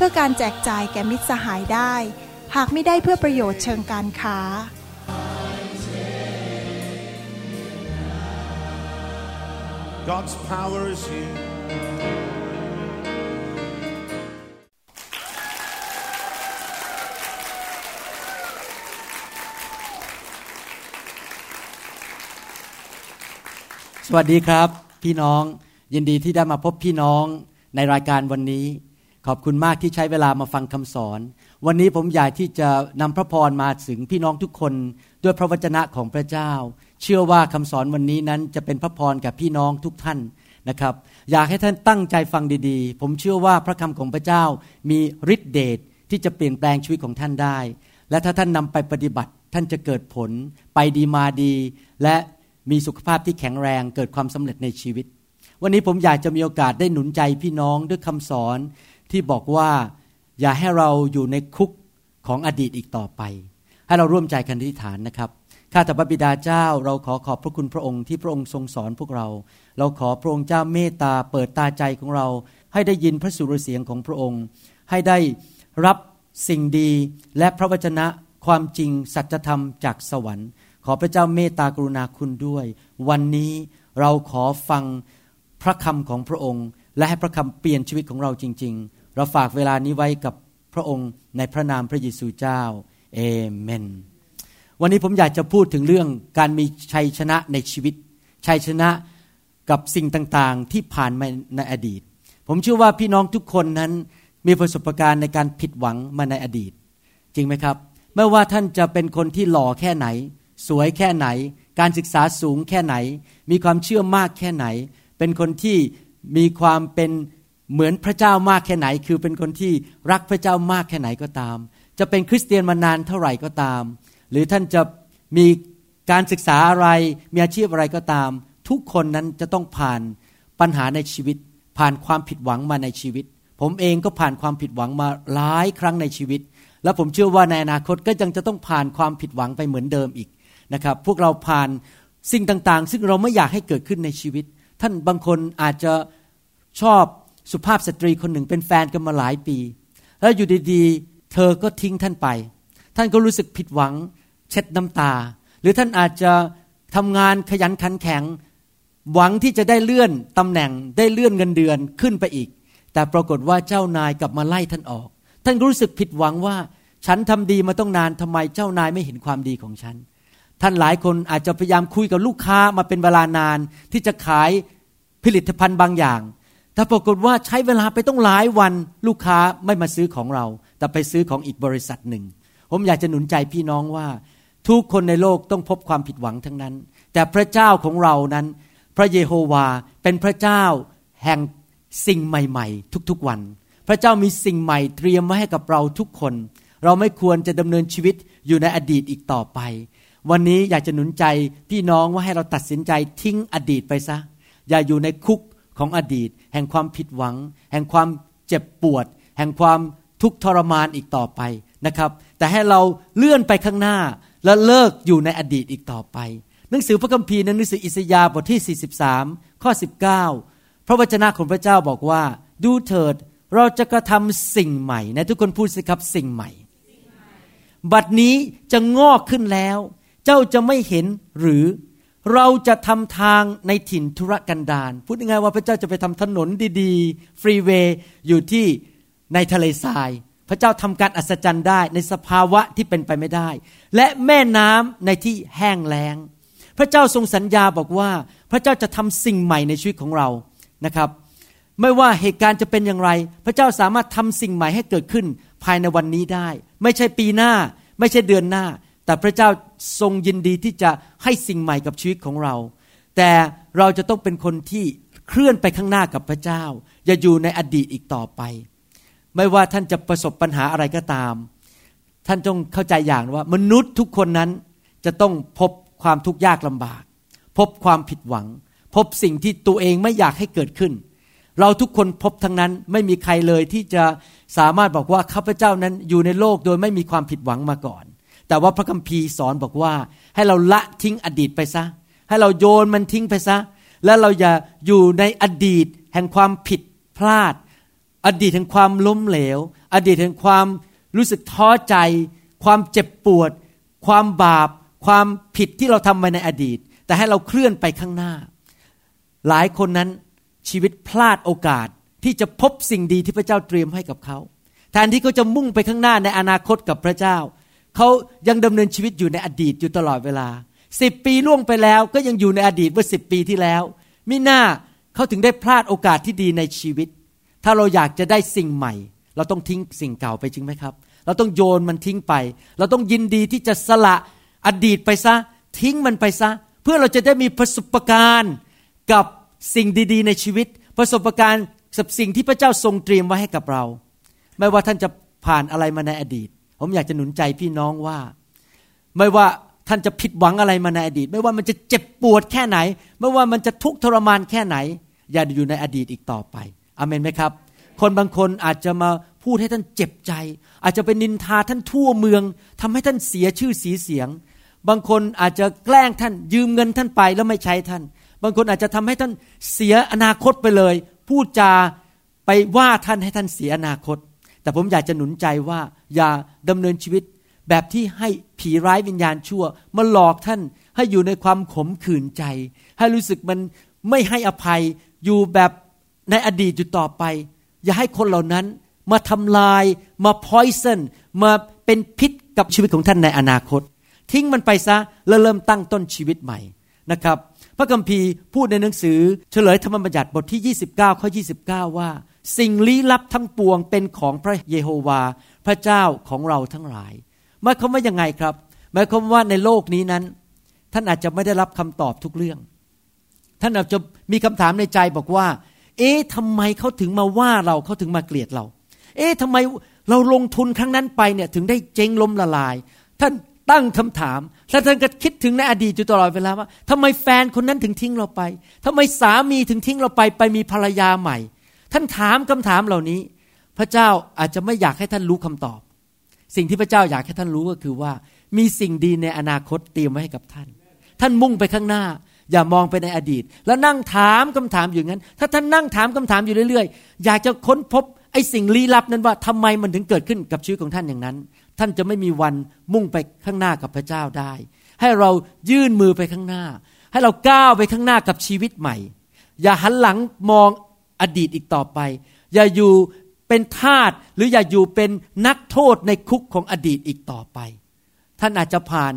เพื่อการแจกจ่ายแก่มิตรสหายได้ หากไม่ได้เพื่อประโยชน์เชิงการค้า God's power is here. สวัสดีครับ พี่น้องยินดีที่ได้มาพบพี่น้องในรายการวันนี้ ขอบคุณมากที่ใช้เวลามาฟังคำสอน วันนี้ผมอยากที่จะนำพระพรมาถึงพี่น้องทุกคนด้วยพระวจนะของพระเจ้า เชื่อว่าคำสอนวันนี้นั้นจะเป็นพระพรกับพี่น้องทุกท่านนะครับ อยากให้ท่านตั้งใจฟังดีๆ ผมเชื่อว่าพระคำของพระเจ้ามีฤทธิเดชที่จะเปลี่ยนแปลงชีวิตของท่านได้ และถ้าท่านนำไปปฏิบัติ ท่านจะเกิดผล ไปดีมาดี และมีสุขภาพที่แข็งแรงเกิดความสำเร็จในชีวิต วันนี้ผมอยากจะมีโอกาสได้หนุนใจพี่น้องด้วยคำสอน ที่บอกว่าอย่าให้เราอยู่ในคุกของอดีตอีกต่อไป ให้เราร่วมใจกันอธิษฐานนะครับข้าแต่พระบิดาเจ้า เราขอขอบพระคุณพระองค์ที่พระองค์ทรงสอนพวกเรา เราขอพระองค์เจ้าเมตตาเปิดตาใจของเรา ให้ได้ยินพระสุรเสียงของพระองค์ ให้ได้รับสิ่งดีและพระวจนะความจริงสัจธรรมจากสวรรค์ ขอพระเจ้าเมตตากรุณาคุณด้วย วันนี้เราขอฟังพระคำของพระองค์ และให้พระคำเปลี่ยนชีวิตของเราจริง ๆ เราฝากเวลานี้ไว้กับพระองค์ในพระนามพระเยซูเจ้าเอเมน วันนี้ผมอยากจะพูดถึงเรื่องการมีชัยชนะในชีวิต ชัยชนะกับสิ่งต่างๆที่ผ่านมาในอดีต ผมเชื่อว่าพี่น้องทุกคนนั้นมีประสบการณ์ในการผิดหวังมาในอดีต จริงไหมครับ ไม่ว่าท่านจะเป็นคนที่หล่อแค่ไหน สวยแค่ไหน การศึกษาสูงแค่ไหน มีความเชื่อมากแค่ไหน เป็นคนที่มีความเป็น เหมือนพระเจ้ามากแค่ไหน คือเป็นคนที่รักพระเจ้ามากแค่ไหนก็ตาม จะเป็นคริสเตียนมานานเท่าไหร่ก็ตาม หรือท่านจะมีการศึกษาอะไร มีอาชีพอะไรก็ตาม ทุกคนนั้นจะต้องผ่านปัญหาในชีวิต ผ่านความผิดหวังมาในชีวิต ผมเองก็ผ่านความผิดหวังมาหลายครั้งในชีวิต และผมเชื่อว่าในอนาคตก็ยังจะต้องผ่านความผิดหวังไปเหมือนเดิมอีกนะครับ พวกเราผ่านสิ่งต่างๆ ซึ่งเราไม่อยากให้เกิดขึ้นในชีวิต ท่านบางคนอาจจะชอบ สุภาพสตรีคนหนึ่งเป็นแฟนกันมาหลายปี แล้วอยู่ดีๆ เธอก็ทิ้งท่านไป ท่านก็รู้สึกผิดหวัง เช็ดน้ำตา หรือท่านอาจจะทำงานขยันขันแข็ง หวังที่จะได้เลื่อนตำแหน่งได้เลื่อนเงินเดือนขึ้นไปอีก แต่ปรากฏว่าเจ้านายกลับมาไล่ท่านออก ท่านก็รู้สึกผิดหวังว่า ฉันทำดีมาต้องนานทำไมเจ้านายไม่เห็นความดีของฉัน ท่านหลายคนอาจจะพยายามคุยกับลูกค้ามาเป็นเวลานานที่จะขายผลิตภัณฑ์บางอย่าง แต่ปรากฏว่าใช้เวลาไปต้องหลายวันลูกค้าไม่มาซื้อของเรา แต่ไปซื้อของอีกบริษัทหนึ่ง ผมอยากจะหนุนใจพี่น้องว่า ทุกคนในโลกต้องพบความผิดหวังทั้งนั้น แต่พระเจ้าของเรานั้น พระเยโฮวาเป็นพระเจ้าแห่งสิ่งใหม่ ๆ ทุกๆวัน พระเจ้ามีสิ่งใหม่เตรียมไว้ให้กับเราทุกคน เราไม่ควรจะดำเนินชีวิตอยู่ในอดีตอีกต่อไป วันนี้อยากจะหนุนใจพี่น้องว่าให้เราตัดสินใจทิ้งอดีตไปซะอย่าอยู่ในคุก ของอดีต แห่งความผิดหวัง แห่งความเจ็บปวด แห่งความทุกข์ทรมานอีกต่อไปนะครับ แต่ให้เราเลื่อนไปข้างหน้าและเลิกอยู่ในอดีตอีกต่อไป หนังสือพระคัมภีร์ในหนังสืออิสยาห์บทที่ 43 ข้อ 19 พระวจนะของพระเจ้าบอกว่า ดูเถิดเราจะกระทำสิ่งใหม่ในทุกคนพูดสิครับสิ่งใหม่ บัดนี้จะงอกขึ้นแล้ว เจ้าจะไม่เห็นหรือ เราจะทำทางในถิ่นธุรกันดารพูดง่ายๆว่าพระเจ้าจะไปทำถนนดีๆ ฟรีเวย์อยู่ที่ในทะเลทราย พระเจ้าทำการอัศจรรย์ได้ในสภาวะที่เป็นไปไม่ได้ และแม่น้ำในที่แห้งแล้ง พระเจ้าทรงสัญญาบอกว่า พระเจ้าจะทำสิ่งใหม่ในชีวิตของเรานะครับ ไม่ว่าเหตุการณ์จะเป็นอย่างไร พระเจ้าสามารถทำสิ่งใหม่ให้เกิดขึ้นภายในวันนี้ได้ ไม่ใช่ปีหน้า ไม่ใช่เดือนหน้า แต่พระเจ้า ทรงยินดีที่จะให้สิ่งใหม่กับชีวิตของเรา แต่เราจะต้องเป็นคนที่เคลื่อนไปข้างหน้ากับพระเจ้า อย่าอยู่ในอดีตอีกต่อไป ไม่ว่าท่านจะประสบปัญหาอะไรก็ตาม ท่านจงเข้าใจอย่างว่า มนุษย์ทุกคนนั้นจะต้องพบความทุกข์ยากลำบาก พบความผิดหวัง พบสิ่งที่ตัวเองไม่อยากให้เกิดขึ้น เราทุกคนพบทั้งนั้นไม่มีใครเลยที่จะสามารถบอกว่าข้าพเจ้านั้นอยู่ในโลกโดยไม่มีความผิดหวังมาก่อน แต่ว่าพระคัมภีร์สอนบอกว่า ให้เราละทิ้งอดีตไปซะ ให้เราโยนมันทิ้งไปซะ และเราอย่าอยู่ในอดีตแห่งความผิดพลาด อดีตแห่งความล้มเหลว อดีตแห่งความรู้สึกท้อใจ ความเจ็บปวด ความบาป ความผิดที่เราทำมาในอดีต แต่ให้เราเคลื่อนไปข้างหน้า หลายคนนั้นชีวิตพลาดโอกาสที่จะพบสิ่งดีที่พระเจ้าเตรียมให้กับเขาแทนที่เขาจะมุ่งไปข้างหน้าในอนาคตกับพระเจ้า เขายังดำเนินชีวิตอยู่ในอดีตอยู่ตลอดเวลาสิบปีล่วงไปแล้วก็ยังอยู่ในอดีตเมื่อสิบปีที่แล้วมิหน้าเขาถึงได้พลาดโอกาสที่ดีในชีวิต ถ้าเราอยากจะได้สิ่งใหม่ เราต้องทิ้งสิ่งเก่าไปจริงไหมครับ เราต้องโยนมันทิ้งไป เราต้องยินดีที่จะสละอดีตไปซะ ทิ้งมันไปซะ เพื่อเราจะได้มีประสบการณ์กับสิ่งดีๆ ในชีวิต ประสบการณ์กับสิ่งที่พระเจ้าทรงเตรียมไว้ให้กับเรา ไม่ว่าท่านจะผ่านอะไรมาในอดีต ผมอยากจะหนุนใจพี่น้องว่า ไม่ว่าท่านจะผิดหวังอะไรมาในอดีต ไม่ว่ามันจะเจ็บปวดแค่ไหน ไม่ว่ามันจะทุกข์ทรมานแค่ไหน อย่าอยู่ในอดีตอีกต่อไปอเมนไหมครับ คนบางคนอาจจะมาพูดให้ท่านเจ็บใจ อาจจะเป็นนินทาท่านทั่วเมืองทำให้ท่านเสียชื่อสีเสียง บางคนอาจจะแกล้งท่านยืมเงินท่านไปแล้วไม่ใช้ท่าน บางคนอาจจะทำให้ท่านเสียอนาคตไปเลย พูดจาไปว่าท่านให้ท่านเสียอนาคต แต่ผมอยากจะหนุนใจว่าอย่าดำเนินชีวิต แบบที่ให้ผีร้ายวิญญาณชั่วมาหลอกท่านให้อยู่ในความขมขื่นใจ ให้รู้สึกมันไม่ให้อภัยอยู่แบบในอดีตอยู่ต่อไป อย่าให้คนเหล่านั้นมาทำลายมาพอยเซนมาเป็นพิษกับชีวิตของท่านในอนาคต ทิ้งมันไปซะแล้วเริ่มตั้งต้นชีวิตใหม่นะครับ พระคัมภีร์พูดในหนังสือเฉลยธรรมบัญญัติบทที่ 29 ข้อ 29 ว่า สิ่งลี้ลับทั้งปวงเป็นของพระเยโฮวา พระเจ้าของเราทั้งหลายหมายความว่ายังไงครับหมายความว่าในโลกนี้นั้น ท่านอาจจะไม่ได้รับคำตอบทุกเรื่อง ท่านอาจจะมีคำถามในใจบอกว่า เอ๊ะทำไมเขาถึงมาว่าเราเขาถึงมาเกลียดเรา เอ๊ะทำไมเราลงทุนครั้งนั้นไปเนี่ยถึงได้เจ๊งล้มละลาย ท่านตั้งคำถาม แล้วท่านก็คิดถึงในอดีตอยู่ตลอดเวลาว่าทำไมแฟนคนนั้นถึงทิ้งเราไปทำไมสามีถึงทิ้งเราไป ไปมีภรรยาใหม่ ท่านถามคำถามเหล่านี้ พระเจ้าอาจจะไม่อยากให้ท่านรู้คำตอบ สิ่งที่พระเจ้าอยากให้ท่านรู้ก็คือว่า มีสิ่งดีในอนาคตเตรียมไว้ให้กับท่าน ท่านมุ่งไปข้างหน้า อย่ามองไปในอดีต แล้วนั่งถามคำถามอยู่งั้น ถ้าท่านนั่งถามคำถามอยู่เรื่อยๆ อยากจะค้นพบไอ้สิ่งลี้ลับนั้นว่าทำไมมันถึงเกิดขึ้นกับชีวิตของท่านอย่างนั้น ท่านจะไม่มีวันมุ่งไปข้างหน้ากับพระเจ้าได้ ให้เรายื่นมือไปข้างหน้า ให้เราก้าวไปข้างหน้ากับชีวิตใหม่ อย่าหันหลังมอง อดีตอีกต่อไป อย่าอยู่เป็นทาสหรืออย่าอยู่เป็นนักโทษในคุกของอดีตอีกต่อไป ท่านอาจจะผ่าน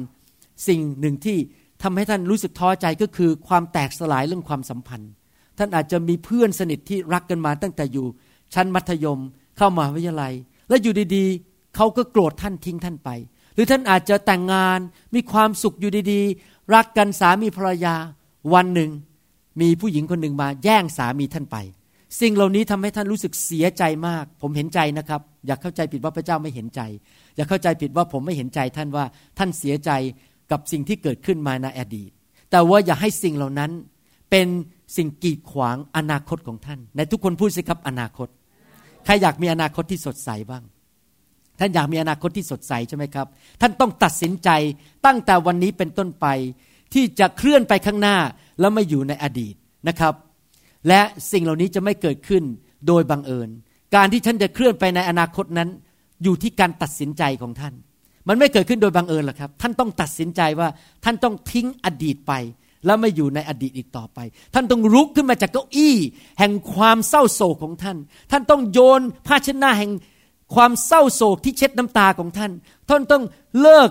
สิ่งหนึ่งที่ทำให้ท่านรู้สึกท้อใจก็คือความแตกสลายเรื่องความสัมพันธ์ ท่านอาจจะมีเพื่อนสนิทที่รักกันมาตั้งแต่อยู่ ชั้นมัธยมเข้ามหาวิทยาลัย และอยู่ดีๆเขาก็โกรธท่านทิ้งท่านไป หรือท่านอาจจะแต่งงานมีความสุขอยู่ดีๆ รักกันสามีภรรยาวันหนึ่ง มีผู้หญิงคนหนึ่งมาแย่งสามีท่านไป สิ่งเหล่านี้ทำให้ท่านรู้สึกเสียใจมาก ผมเห็นใจนะครับ อย่าเข้าใจผิดว่าพระเจ้าไม่เห็นใจ อย่าเข้าใจผิดว่าผมไม่เห็นใจท่านว่าท่านเสียใจกับสิ่งที่เกิดขึ้นมาในอดีต แต่ว่าอย่าให้สิ่งเหล่านั้นเป็นสิ่งกีดขวางอนาคตของท่าน ในทุกคนพูดสิครับอนาคต ใครอยากมีอนาคตที่สดใสบ้าง ท่านอยากมีอนาคตที่สดใสใช่ไหมครับ ท่านต้องตัดสินใจตั้งแต่วันนี้เป็นต้นไป ที่จะเคลื่อนไปข้างหน้าแล้วไม่อยู่ในอดีตนะครับ และสิ่งเหล่านี้จะไม่เกิดขึ้นโดยบังเอิญ การที่ท่านจะเคลื่อนไปในอนาคตนั้น อยู่ที่การตัดสินใจของท่าน มันไม่เกิดขึ้นโดยบังเอิญหรอกครับ ท่านต้องตัดสินใจว่าท่านต้องทิ้งอดีตไป แล้วไม่อยู่ในอดีตอีกต่อไป ท่านต้องลุกขึ้นมาจากเก้าอี้ แห่งความเศร้าโศกของท่าน ท่านต้องโยนผ้าเช็ดหน้าแห่งความเศร้าโศกที่เช็ดน้ำตาของท่าน ท่านต้องเลิก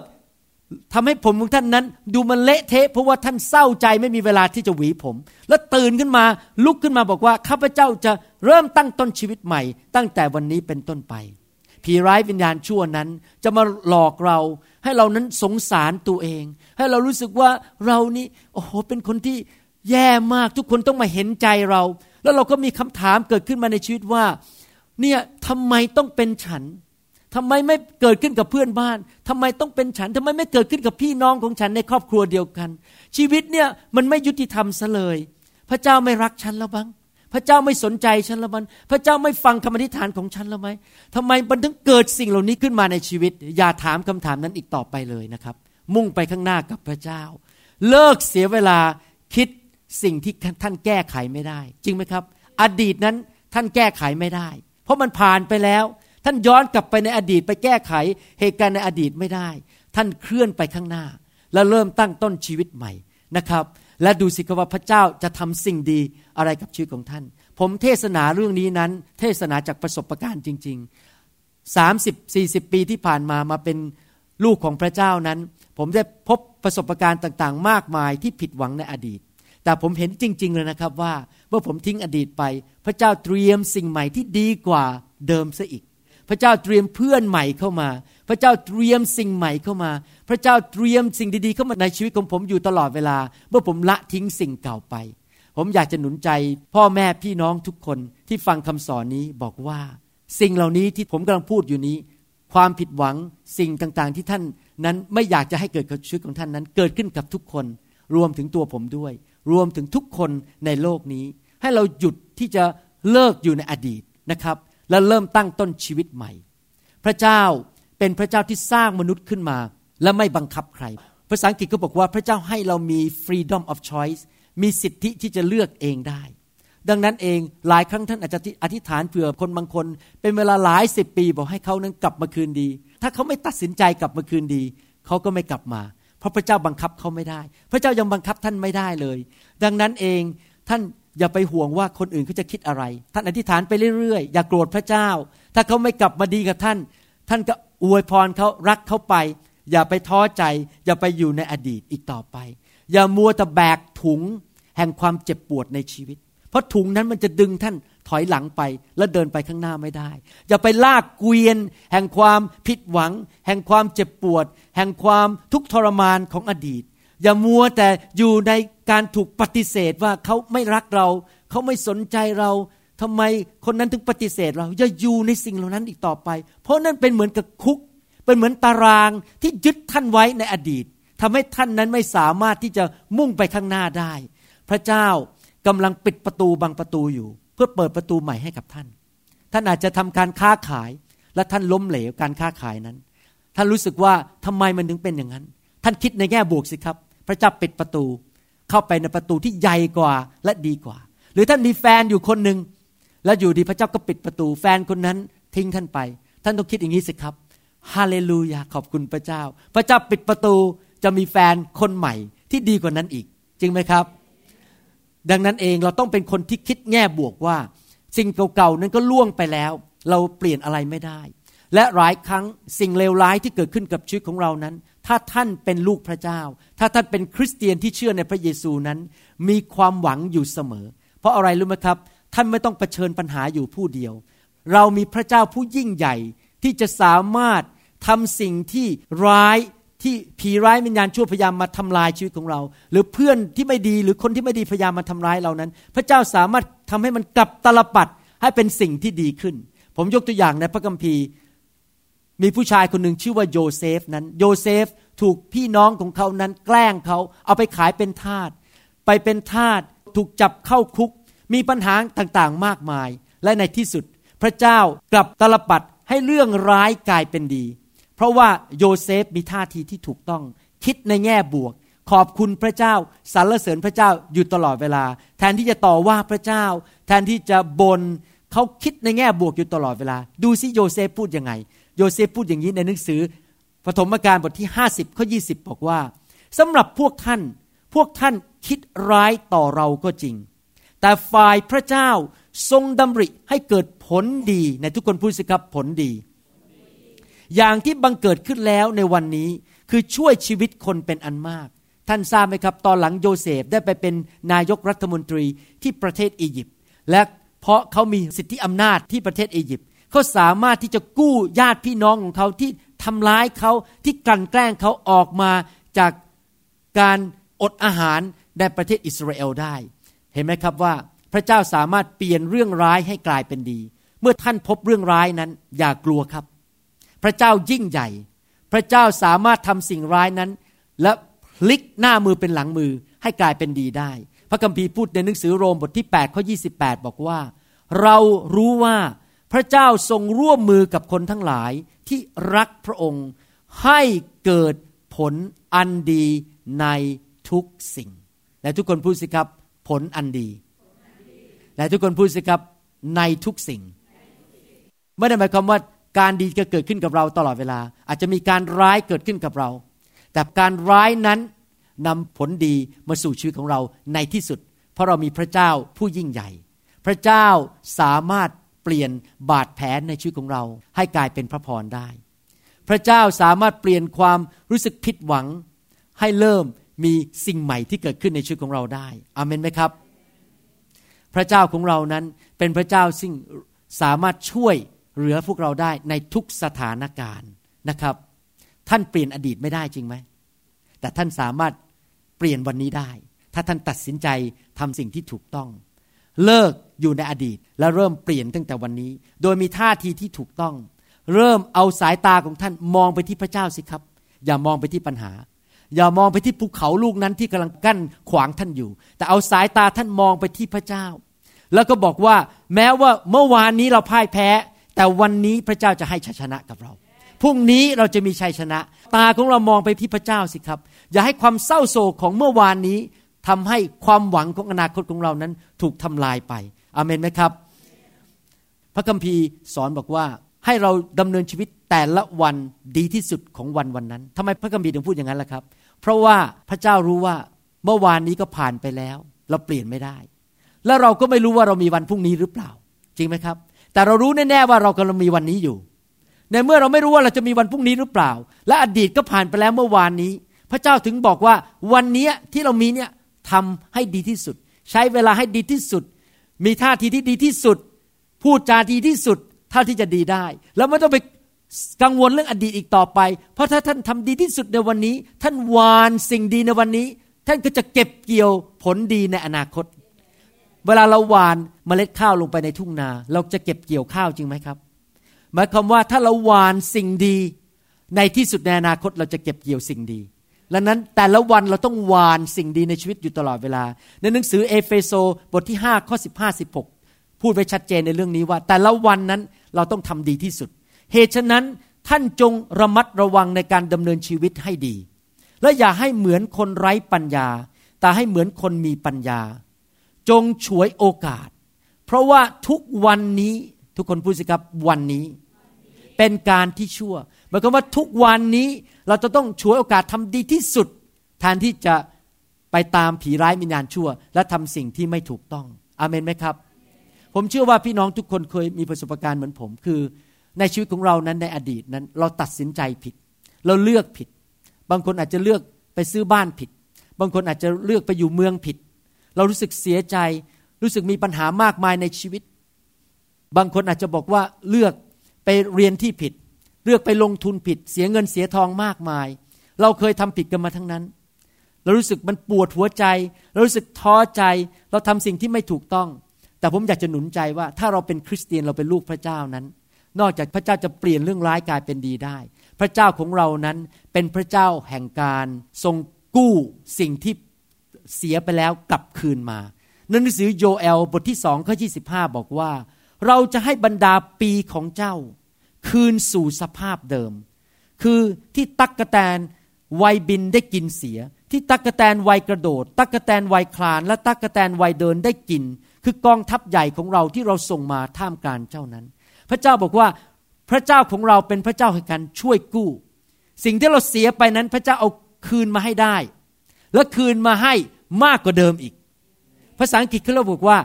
ทำให้ผมของท่านนั้น ดูมันเละเทะเพราะว่าท่านเศร้าใจไม่มีเวลาที่จะหวีผม แล้วตื่นขึ้นมาลุกขึ้นมาบอกว่าข้าพเจ้าจะเริ่มตั้งต้นชีวิตใหม่ ตั้งแต่วันนี้เป็นต้นไป ผีร้ายวิญญาณชั่วนั้น จะมาหลอกเรา ให้เรานั้นสงสารตัวเอง ให้เรารู้สึกว่าเรานี่โอ้โหเป็นคนที่แย่มากทุกคนต้องมาเห็นใจเรา แล้วเราก็มีคำถามเกิดขึ้นมาในชีวิตว่า เนี่ยทำไมต้องเป็นฉัน ทำไมไม่เกิดขึ้นกับเพื่อนบ้านทำไมต้องเป็นฉันทำไมไม่เกิดขึ้นกับพี่น้องของฉันในครอบครัวเดียวกัน ชีวิตเนี่ยมันไม่ยุติธรรมซะเลย พระเจ้าไม่รักฉันแล้วบ้าง พระเจ้าไม่สนใจฉันแล้วมัน พระเจ้าไม่ฟังคำอธิษฐานของฉันแล้วไหมทำไมมันถึงเกิดสิ่งเหล่านี้ขึ้นมาในชีวิต อย่าถามคำถามนั้นอีกต่อไปเลยนะครับ มุ่งไปข้างหน้ากับพระเจ้า เลิกเสียเวลาคิดสิ่งที่ท่านแก้ไขไม่ได้ จริงไหมครับ อดีตนั้นท่านแก้ไขไม่ได้ เพราะมันผ่านไปแล้ว ท่านย้อนกลับไปในอดีตไปแก้ไขเหตุการณ์ในอดีตไม่ได้ ท่านเคลื่อนไปข้างหน้า แล้วเริ่มตั้งต้นชีวิตใหม่นะครับ และดูสิครับว่าพระเจ้าจะทำสิ่งดีอะไรกับชีวิตของท่าน ผมเทศนาเรื่องนี้นั้น เทศนาจากประสบการณ์จริง ๆ 30-40 ปีที่ผ่านมามาเป็นลูกของพระเจ้านั้น ผมได้พบประสบการณ์ต่างๆ มากมายที่ผิดหวังในอดีต แต่ผมเห็นจริง ๆ เลยนะครับว่าเมื่อผมทิ้งอดีตไป พระเจ้าเตรียมสิ่งใหม่ที่ดีกว่าเดิมซะอีก พระเจ้าเตรียมเพื่อนใหม่เข้ามา พระเจ้าเตรียมสิ่งใหม่เข้ามา พระเจ้าเตรียมสิ่งดีๆเข้ามาในชีวิตของผมอยู่ตลอดเวลา เมื่อผมละทิ้งสิ่งเก่าไป ผมอยากจะหนุนใจ พ่อแม่พี่น้องทุกคนที่ฟังคำสอนนี้บอกว่า สิ่งเหล่านี้ที่ผมกำลังพูดอยู่นี้ ความผิดหวังสิ่งต่างๆ ที่ท่านนั้นไม่อยากจะให้เกิดกับชีวิตของท่านนั้น เกิดขึ้นกับทุกคน รวมถึงตัวผมด้วย รวมถึงทุกคนในโลกนี้ ให้เราหยุดที่จะเลิกอยู่ในอดีตนะครับ และเริ่มตั้งต้นชีวิตใหม่ พระเจ้าเป็นพระเจ้าที่สร้างมนุษย์ขึ้นมา และไม่บังคับใคร ภาษาอังกฤษก็บอกว่าพระเจ้าให้เรามี freedom of choice มีสิทธิที่จะเลือกเองได้ ดังนั้นเองหลายครั้งท่านอาจจะอธิษฐานเผื่อคนบางคน เป็นเวลาหลายสิบปีบอกให้เขานั้นกลับมาคืนดี ถ้าเขาไม่ตัดสินใจกลับมาคืนดี เขาก็ไม่กลับมา เพราะพระเจ้าบังคับเขาไม่ได้ พระเจ้ายังบังคับท่านไม่ได้เลย ดังนั้นเองท่าน อย่าไปห่วงว่าคนอื่นเขาจะคิดอะไร ท่านอธิษฐานไปเรื่อยๆ อย่าโกรธพระเจ้า ถ้าเขาไม่กลับมาดีกับท่าน ท่านก็อวยพรเขารักเขาไป อย่าไปท้อใจ อย่าไปอยู่ในอดีตอีกต่อไป อย่ามัวแต่แบกถุงแห่งความเจ็บปวดในชีวิต เพราะถุงนั้นมันจะดึงท่านถอยหลังไปแล้วเดินไปข้างหน้าไม่ได้ อย่าไปลากเกวียน แห่งความผิดหวัง แห่งความเจ็บปวด แห่งความทุกข์ทรมานของอดีต อย่ามัวแต่อยู่ในการถูกปฏิเสธว่าเขาไม่รักเรา เขาไม่สนใจเราทำไมคนนั้นถึงปฏิเสธเรา อย่าอยู่ในสิ่งเหล่านั้นอีกต่อไป เพราะนั่นเป็นเหมือนกับคุก เป็นเหมือนตารางที่ยึดท่านไว้ในอดีตทำให้ท่านนั้นไม่สามารถที่จะมุ่งไปข้างหน้าได้ พระเจ้ากำลังปิดประตูบางประตูอยู่ เพื่อเปิดประตูใหม่ให้กับท่าน ท่านอาจจะทำการค้าขาย และท่านล้มเหลวการค้าขายนั้น ท่านรู้สึกว่าทำไมมันถึงเป็นอย่างนั้น ท่านคิดในแง่บวกสิครับ พระเจ้าปิดประตู เข้าไปในประตูที่ใหญ่กว่าและดีกว่า หรือท่านมีแฟนอยู่คนหนึ่งแล้วอยู่ดีพระเจ้าก็ปิดประตู แฟนคนนั้นทิ้งท่านไป ท่านต้องคิดอย่างนี้สิครับฮาเลลูยาขอบคุณพระเจ้า พระเจ้าปิดประตูจะมีแฟนคนใหม่ที่ดีกว่านั้นอีก จริงไหมครับ ดังนั้นเองเราต้องเป็นคนที่คิดแง่บวกว่า สิ่งเก่าๆนั้นก็ล่วงไปแล้ว เราเปลี่ยนอะไรไม่ได้ และหลายครั้งสิ่งเลวร้ายที่เกิดขึ้นกับชีวิตของเรานั้น ถ้าท่านเป็นลูกพระเจ้า ถ้าท่านเป็นคริสเตียนที่เชื่อในพระเยซูนั้น มีความหวังอยู่เสมอ เพราะอะไรรู้ไหมครับ ท่านไม่ต้องเผชิญปัญหาอยู่ผู้เดียว เรามีพระเจ้าผู้ยิ่งใหญ่ที่จะสามารถทำสิ่งที่ร้ายที่ผีร้ายวิญญาณชั่วพยายามมาทำลายชีวิตของเรา หรือเพื่อนที่ไม่ดีหรือคนที่ไม่ดีพยายามมาทำร้ายเรานั้น พระเจ้าสามารถทำให้มันกลับตลปัดให้เป็นสิ่งที่ดีขึ้น ผมยกตัวอย่างในพระคัมภีร์ มีผู้ชายคนหนึ่งชื่อว่าโยเซฟนั้น โยเซฟถูกพี่น้องของเขานั้นแกล้งเขาเอาไปขายเป็นทาสไปเป็นทาสถูกจับเข้าคุก มีปัญหาต่างๆมากมาย และในที่สุด พระเจ้ากลับตาลปัตรให้เรื่องร้ายกลายเป็นดี เพราะว่าโยเซฟมีท่าทีที่ถูกต้อง คิดในแง่บวก ขอบคุณพระเจ้าสรรเสริญพระเจ้าอยู่ตลอดเวลา แทนที่จะต่อว่าพระเจ้า แทนที่จะบ่นเขาคิดในแง่บวกอยู่ตลอดเวลา ดูซิโยเซฟพูดยังไง โยเซฟพูดอย่างนี้ในหนังสือปฐมกาลบทที่ 50ข้อ20 บอกว่าสำหรับพวกท่าน พวกท่านคิดร้ายต่อเราก็จริง แต่ฝ่ายพระเจ้าทรงดำริให้เกิดผลดีในทุกคนพูดสิครับผลดี อย่างที่บังเกิดขึ้นแล้วในวันนี้คือช่วยชีวิตคนเป็นอันมาก ท่านทราบไหมครับ ตอนหลังโยเซฟได้ไปเป็นนายกรัฐมนตรีที่ประเทศอียิปต์และเพราะเขามีสิทธิอำนาจที่ประเทศอียิปต์ เขาสามารถที่จะกู้ญาติพี่น้องของเขาที่ทำร้ายเขาที่กลั่นแกล้งเขาออกมาจากการอดอาหารในประเทศอิสราเอลได้ เห็นไหมครับว่าพระเจ้าสามารถเปลี่ยนเรื่องร้ายให้กลายเป็นดี เมื่อท่านพบเรื่องร้ายนั้น อย่ากลัวครับ พระเจ้ายิ่งใหญ่ พระเจ้าสามารถทำสิ่งร้ายนั้น และพลิกหน้ามือเป็นหลังมือให้กลายเป็นดีได้ พระคัมภีร์พูดในหนังสือโรมบทที่8ข้อ28 บอกว่า เรารู้ว่า พระเจ้าทรงร่วมมือกับคนทั้งหลายที่รักพระองค์ ให้เกิดผลอันดีในทุกสิ่ง และทุกคนพูดสิครับ ผลอันดี และทุกคนพูดสิครับในทุกสิ่ง ไม่ได้หมายความว่าการดีจะเกิดขึ้นกับเราตลอดเวลา อาจจะมีการร้ายเกิดขึ้นกับเรา แต่การร้ายนั้นนำผลดีมาสู่ชีวิตของเราในที่สุด เพราะเรามีพระเจ้าผู้ยิ่งใหญ่ พระเจ้าสามารถ ลี่ยนบาดแผลในชีวิตของเรา ให้กลายเป็นพระพรได้ พระเจ้าสามารถเปลี่ยนความรู้สึกผิดหวัง ให้เริ่มมีสิ่งใหม่ที่เกิดขึ้นในชีวิตของเราได้อเมนไหมครับ พระเจ้าของเรานั้นเป็นพระเจ้าซึ่งสามารถช่วยเหลือพวกเราได้ในทุกสถานการณ์นะครับ ท่านเปลี่ยนอดีตไม่ได้จริงไหม แต่ท่านสามารถเปลี่ยนวันนี้ได้ ถ้าท่านตัดสินใจทำสิ่งที่ถูกต้อง เลิกอยู่ในอดีต และเริ่มเปลี่ยนตั้งแต่วันนี้ โดยมีท่าทีที่ถูกต้อง เริ่มเอาสายตาของท่านมองไปที่พระเจ้าสิครับ อย่ามองไปที่ปัญหา อย่ามองไปที่ภูเขาลูกนั้นที่กำลังกั้นขวางท่านอยู่ แต่เอาสายตาท่านมองไปที่พระเจ้า แล้วก็บอกว่าแม้ว่าเมื่อวานนี้เราพ่ายแพ้ แต่วันนี้พระเจ้าจะให้ชัยชนะกับเราพรุ่งนี้เราจะมีชัยชนะ ตาของเรามองไปที่พระเจ้าสิครับ อย่าให้ความเศร้าโศกของเมื่อวานนี้ ทำให้ความหวังของอนาคตของเรานั้นถูกทำลายไปอเมนไหมครับ พระคัมภีร์สอนบอกว่าให้เราดำเนินชีวิตแต่ละวันดีที่สุดของวันวันนั้นทำไมพระคัมภีร์ถึงพูดอย่างนั้นล่ะครับ เพราะว่าพระเจ้ารู้ว่าเมื่อวานนี้ก็ผ่านไปแล้ว เราเปลี่ยนไม่ได้ แล้วเราก็ไม่รู้ว่าเรามีวันพรุ่งนี้หรือเปล่า จริงไหมครับ แต่เรารู้แน่ๆว่าเรากำลังมีวันนี้อยู่ ในเมื่อเราไม่รู้ว่าเราจะมีวันพรุ่งนี้หรือเปล่า และอดีตก็ผ่านไปแล้วเมื่อวานนี้ พระเจ้าถึงบอกว่าวันนี้ที่เรามีเนี่ย ทำให้ดีที่สุด ใช้เวลาให้ดีที่สุด มีท่าทีที่ดีที่สุด พูดจาดีที่สุดเท่าที่จะดีได้ แล้วไม่ต้องไปกังวลเรื่องอดีตอีกต่อไป เพราะถ้าท่านทำดีที่สุดในวันนี้ ท่านวานสิ่งดีในวันนี้ ท่านก็จะเก็บเกี่ยวผลดีในอนาคต เวลาเราหวานเมล็ดข้าวลงไปในทุ่งนา เราจะเก็บเกี่ยวข้าวจริงไหมครับ หมายความว่าถ้าเราหวานสิ่งดี ในที่สุดในอนาคตเราจะเก็บเกี่ยวสิ่งดี ดังนั้นแต่ละวันเราต้องหวานสิ่งดีในชีวิตอยู่ตลอดเวลา ในหนังสือเอเฟโซบทที่ 5 ข้อ 15 16 พูดไว้ชัดเจนในเรื่องนี้ว่า แต่ละวันนั้นเราต้องทำดีที่สุด เหตุฉะนั้นท่านจงระมัดระวังในการดำเนินชีวิตให้ดี และอย่าให้เหมือนคนไร้ปัญญา แต่ให้เหมือนคนมีปัญญา จงฉวยโอกาส เพราะว่าทุกวันนี้ทุกคนพูดสิครับวันนี้ เป็นการที่ชั่ว หมายความว่าทุกวันนี้เราจะต้องฉวยโอกาสทำดีที่สุดแทนที่จะไปตามผีร้ายมิญญาณชั่ว และทำสิ่งที่ไม่ถูกต้องอเมนไหมครับ ผมเชื่อว่าพี่น้องทุกคนเคยมีประสบการณ์เหมือนผม คือ ในชีวิตของเรานั้นในอดีตนั้น เราตัดสินใจผิด เราเลือกผิด บางคนอาจจะเลือกไปซื้อบ้านผิด บางคนอาจจะเลือกไปอยู่เมืองผิด เรารู้สึกเสียใจ รู้สึกมีปัญหามากมายในชีวิต บางคนอาจจะบอกว่าเลือกไปเรียนที่ผิด เลือกไปลงทุนผิดเสียเงินเสียทองมากมาย เราเคยทำผิดกันมาทั้งนั้น เรารู้สึกมันปวดหัวใจ เรารู้สึกท้อใจ เราทำสิ่งที่ไม่ถูกต้อง แต่ผมอยากจะหนุนใจว่า ถ้าเราเป็นคริสเตียนเราเป็นลูกพระเจ้านั้น นอกจากพระเจ้าจะเปลี่ยนเรื่องร้ายกลายเป็นดีได้ พระเจ้าของเรานั้นเป็นพระเจ้าแห่งการทรงกู้สิ่งที่เสียไปแล้วกลับคืนมาหนังสือโยเอลบทที่สองข้อที่สิบห้าบอกว่า เราจะให้บรรดาปีของเจ้า คืนสู่สภาพเดิม คือที่ตักกะแตนวัยบินได้กินเสีย ที่ตักกะแตนวัยกระโดด ตักกะแตนวัยคลาน และตักกะแตนวัยเดินได้กิน คือกองทัพใหญ่ของเราที่เราส่งมาท่ามกลางเจ้านั้น พระเจ้าบอกว่าพระเจ้าของเราเป็นพระเจ้าแห่งการช่วยกู้ สิ่งที่เราเสียไปนั้นพระเจ้าเอาคืนมาให้ได้ และคืนมาให้มากกว่าเดิมอีก ภาษาอังกฤษเขาบอกว่า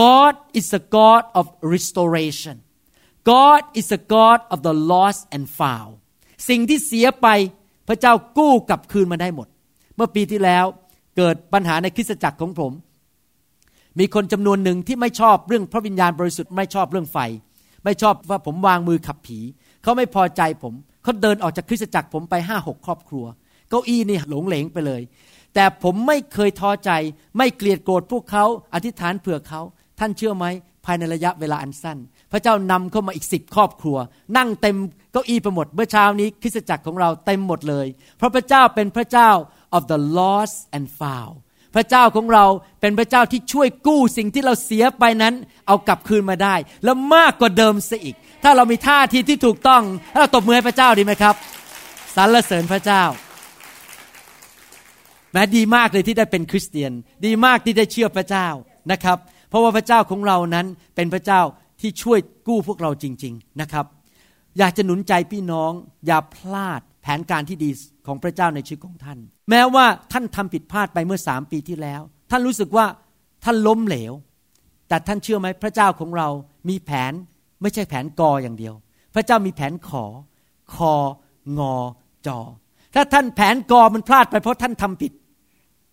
God is a God of restoration God is a God of the lost and found สิ่งที่เสียไปพระเจ้ากู้กลับคืนมาได้หมด เมื่อปีที่แล้วเกิดปัญหาในคริสตจักรของผม มีคนจำนวนหนึ่งที่ไม่ชอบเรื่องพระวิญญาณบริสุทธิ์ไม่ชอบเรื่องไฟ ไม่ชอบว่าผมวางมือขับผี เขาไม่พอใจผม เขาเดินออกจากคริสตจักรผมไปห้าหกครอบครัว เก้าอี้นี่หลงเหลงไปเลย แต่ผมไม่เคยท้อใจ ไม่เกลียดโกรธพวกเขาอธิษฐานเผื่อเขา ท่านเชื่อไหมภายในระยะเวลาอันสั้น พระเจ้านำเข้ามาอีกสิบครอบครัว นั่งเต็มเก้าอี้ไปหมดเมื่อเช้านี้คริสตจักรของเราเต็มหมดเลย เพราะพระเจ้าเป็นพระเจ้า of the lost and found พระเจ้าของเราเป็นพระเจ้าที่ช่วยกู้สิ่งที่เราเสียไปนั้น เอากลับคืนมาได้ แล้วมากกว่าเดิมซะอีก ถ้าเรามีท่าทีที่ถูกต้องเราตบมือให้พระเจ้าดีไหมครับสรรเสริญพระเจ้าแม้ดีมากเลยที่ได้เป็นคริสเตียน ดีมากที่ได้เชื่อพระเจ้านะครับ เพราะว่าพระเจ้าของเรานั้นเป็นพระเจ้า ที่ช่วยกู้พวกเราจริง ๆนะครับ อยากจะหนุนใจพี่น้องอย่าพลาดแผนการที่ดีของพระเจ้าในชีวิตของท่าน แม้ว่าท่านทำผิดพลาดไปเมื่อสามปีที่แล้ว ท่านรู้สึกว่าท่านล้มเหลว แต่ท่านเชื่อไหมพระเจ้าของเรามีแผนไม่ใช่แผนกออย่างเดียว พระเจ้ามีแผนขอ คองอจอ ถ้าท่านแผนกอมันพลาดไปเพราะท่านทำผิด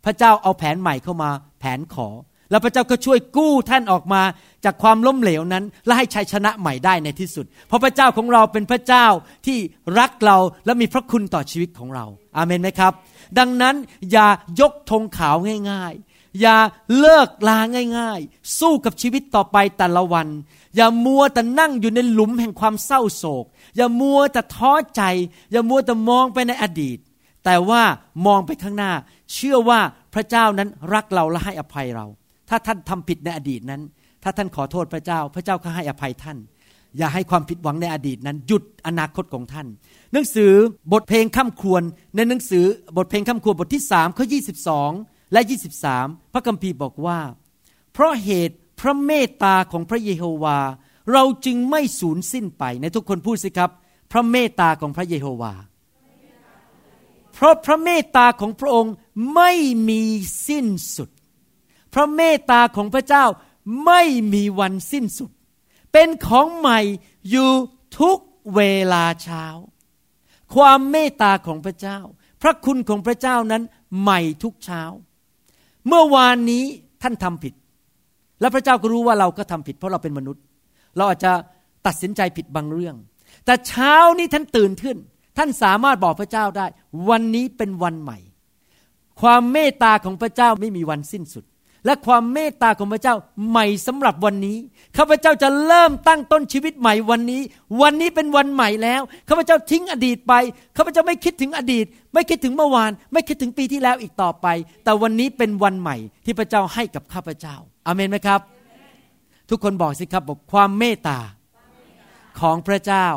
พระเจ้าเอาแผนใหม่เข้ามา แผนขอ แล้วพระเจ้าก็ช่วยกู้ท่านออกมาจากความล้มเหลวนั้น และให้ชัยชนะใหม่ได้ในที่สุด เพราะพระเจ้าของเราเป็นพระเจ้าที่รักเราและมีพระคุณต่อชีวิตของเรา อาเมนไหมครับ ดังนั้นอย่ายกธงขาวง่าย ๆ อย่าเลิกลาง่าย ๆ สู้กับชีวิตต่อไปแต่ละวัน อย่ามัวแต่นั่งอยู่ในหลุมแห่งความเศร้าโศก อย่ามัวแต่ท้อใจ อย่ามัวแต่มองไปในอดีต แต่ว่ามองไปข้างหน้า เชื่อว่าพระเจ้านั้นรักเราและให้อภัยเรา ถ้าท่านทำผิดในอดีตนั้น ถ้าท่านขอโทษพระเจ้า พระเจ้าก็ให้อภัยท่าน อย่าให้ความผิดหวังในอดีตนั้น หยุดอนาคตของท่าน หนังสือบทเพลงข้ามควรในหนังสือบทเพลงข้ามควรบทที่สามข้อยีและ 23 พระคัมภีร์บอกว่า เพราะเหตุพระเมตตาของพระเยโฮวา เราจึงไม่สูญสิ้นไปในทุกคนพูดสิครับ พระเมตตาของพระเยโฮวา เพราะพระเมตตาของพระองค์ไม่มีสิ้นสุด พระเมตตาของพระเจ้าไม่มีวันสิ้นสุด เป็นของใหม่อยู่ทุกเวลาเช้า ความเมตตาของพระเจ้า พระคุณของพระเจ้านั้นใหม่ทุกเช้า เมื่อวานนี้ท่านทำผิด แล้วพระเจ้าก็รู้ว่าเราก็ทำผิด เพราะเราเป็นมนุษย์ เราอาจจะตัดสินใจผิดบางเรื่อง แต่เช้านี้ท่านตื่นขึ้น ท่านสามารถบอกพระเจ้าได้ วันนี้เป็นวันใหม่ ความเมตตาของพระเจ้าไม่มีวันสิ้นสุด และความเมตตาของพระเจ้าใหม่สำหรับวันนี้ข้าพเจ้าจะเริ่มตั้งต้นชีวิตใหม่วันนี้ วันนี้เป็นวันใหม่แล้วข้าพเจ้าทิ้งอดีตไปข้าพเจ้าไม่คิดถึงอดีต ไม่คิดถึงเมื่อวาน ไม่คิดถึงปีที่แล้วอีกต่อไป แต่วันนี้เป็นวันใหม่ที่พระเจ้าให้กับข้าพเจ้าอาเมนไหมครับ ทุกคนบอกสิครับบอกความเมตตาของพระเจ้า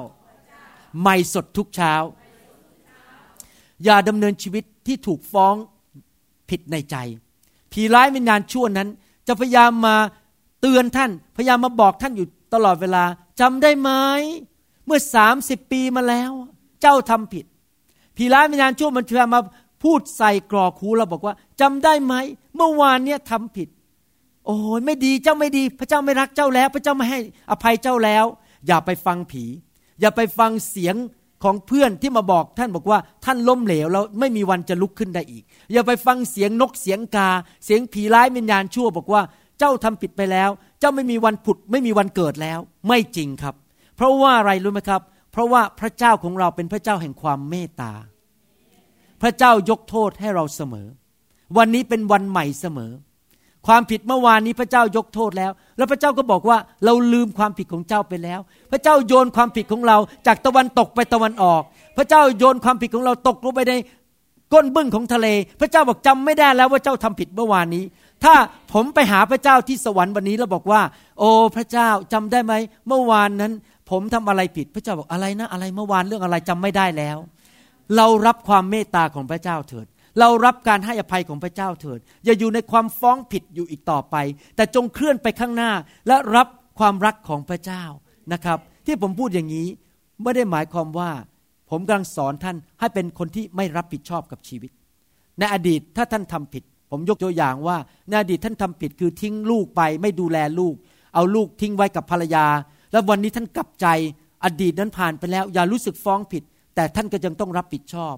ใหม่สดทุกเช้า อย่าดำเนินชีวิตที่ถูกฟ้องผิดในใจ ผีร้ายวิญญาณชั่วนั้น จะพยายามมาเตือนท่าน พยายามมาบอกท่านอยู่ตลอดเวลาจำได้ไหมเมื่อสามสิบปีมาแล้ว เจ้าทำผิด ผีร้ายวิญญาณชั่วมันพยายามมาพูดใส่กรอกหูเราบอกว่าจำได้ไหมเมื่อวานเนี้ยทำผิด โอ้ยไม่ดีเจ้าไม่ดี พระเจ้าไม่รักเจ้าแล้ว พระเจ้าไม่ให้อภัยเจ้าแล้ว อย่าไปฟังผี อย่าไปฟังเสียง ของเพื่อนที่มาบอกท่านบอกว่าท่านล้มเหลวแล้วไม่มีวันจะลุกขึ้นได้อีก อย่าไปฟังเสียงนกเสียงกา เสียงผีร้ายวิญญาณชั่วบอกว่าเจ้าทำผิดไปแล้ว เจ้าไม่มีวันผุด ไม่มีวันเกิดแล้ว ไม่จริงครับ เพราะว่าอะไรรู้ไหมครับ เพราะว่าพระเจ้าของเราเป็นพระเจ้าแห่งความเมตตา พระเจ้ายกโทษให้เราเสมอ วันนี้เป็นวันใหม่เสมอ ความผิดเมื่อวานนี้พระเจ้ายกโทษแล้ว แล้วพระเจ้าก็บอกว่าเราลืมความผิดของเจ้าไปแล้ว พระเจ้าโยนความผิดของเราจากตะวันตกไปตะวันออก พระเจ้าโยนความผิดของเราตกลงไปในก้นบึ้งของทะเล พระเจ้าบอกจำไม่ได้แล้วว่าเจ้าทำผิดเมื่อวานนี้ ถ้าผมไปหาพระเจ้าที่สวรรค์วันนี้แล้วบอกว่า โอ้พระเจ้าจำได้ไหมเมื่อวานนั้น ผมทำอะไรผิด พระเจ้าบอกอะไรนะอะไรเมื่อวานเรื่องอะไรจำไม่ได้แล้ว เรารับความเมตตาของพระเจ้าเถิด เรารับการให้อภัยของพระเจ้าเถิด อย่าอยู่ในความฟ้องผิดอยู่อีกต่อไป แต่จงเคลื่อนไปข้างหน้าและรับความรักของพระเจ้านะครับ ที่ผมพูดอย่างนี้ไม่ได้หมายความว่า ผมกำลังสอนท่านให้เป็นคนที่ไม่รับผิดชอบกับชีวิต ในอดีตถ้าท่านทำผิด ผมยกตัวอย่างว่าในอดีตท่านทำผิดคือทิ้งลูกไปไม่ดูแลลูก เอาลูกทิ้งไว้กับภรรยา แล้ววันนี้ท่านกลับใจอดีตนั้นผ่านไปแล้ว อย่ารู้สึกฟ้องผิด แต่ท่านก็ยังต้องรับผิดชอบ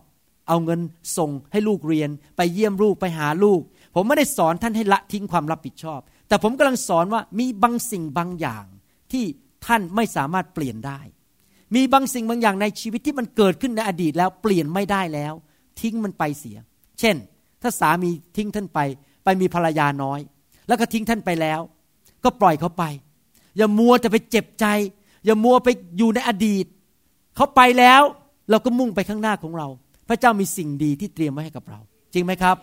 เอาเงินส่งให้ลูกเรียน ไปเยี่ยมลูกไปหาลูก ผมไม่ได้สอนท่านให้ละทิ้งความรับผิดชอบ แต่ผมกำลังสอนว่ามีบางสิ่งบางอย่างที่ท่านไม่สามารถเปลี่ยนได้ มีบางสิ่งบางอย่างในชีวิตที่มันเกิดขึ้นในอดีตแล้วเปลี่ยนไม่ได้แล้ว ทิ้งมันไปเสีย เช่น ถ้าสามีทิ้งท่านไป ไปมีภรรยาน้อย แล้วก็ทิ้งท่านไปแล้ว ก็ปล่อยเขาไป อย่ามัวแต่ไปเจ็บใจ อย่ามัวไปอยู่ในอดีต เขาไปแล้ว เราก็มุ่งไปข้างหน้าของเรา พระเจ้ามีสิ่งดีที่เตรียมไว้ให้กับเรา จริงไหมครับ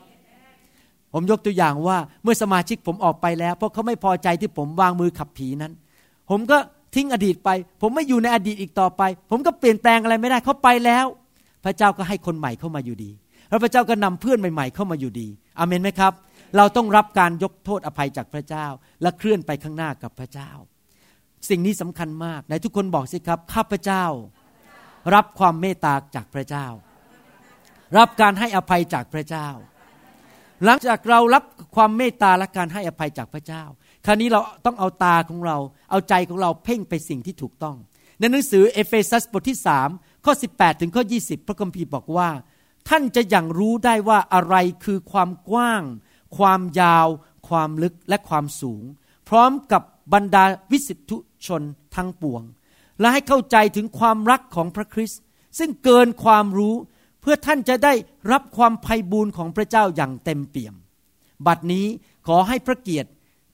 ผมยกตัวอย่างว่าเมื่อสมาชิกผมออกไปแล้ว เพราะเขาไม่พอใจที่ผมวางมือขับผีนั้น ผมก็ทิ้งอดีตไป ผมไม่อยู่ในอดีตอีกต่อไป ผมก็เปลี่ยนแปลงอะไรไม่ได้เขาไปแล้ว พระเจ้าก็ให้คนใหม่เข้ามาอยู่ดีแล้วพระเจ้าก็นำเพื่อนใหม่ๆเข้ามาอยู่ดีอเมนไหมครับ เราต้องรับการยกโทษอภัยจากพระเจ้า และเคลื่อนไปข้างหน้ากับพระเจ้า สิ่งนี้สำคัญมากในทุกคนบอกสิครับข้าพเจ้า รับความเมตตาจากพระเจ้า รับการให้อภัยจากพระเจ้า หลังจากเรารับความเมตตาและการให้อภัยจากพระเจ้า คราวนี้เราต้องเอาตาของเรา เอาใจของเราเพ่งไปสิ่งที่ถูกต้อง ในหนังสือเอเฟซัสบทที่สามข้อ 18 ถึงข้อ 20 พระคัมภีร์บอกว่า ท่านจะหยั่งรู้ได้ว่าอะไรคือความกว้าง ความยาว ความลึกและความสูง พร้อมกับบรรดาวิสุทธิชนทั้งปวง และให้เข้าใจถึงความรักของพระคริสต์ซึ่งเกินความรู้ เพื่อท่านจะได้รับความไพบูลย์ของพระเจ้าอย่างเต็มเปี่ยม บัดนี้ขอให้พระเกียรติ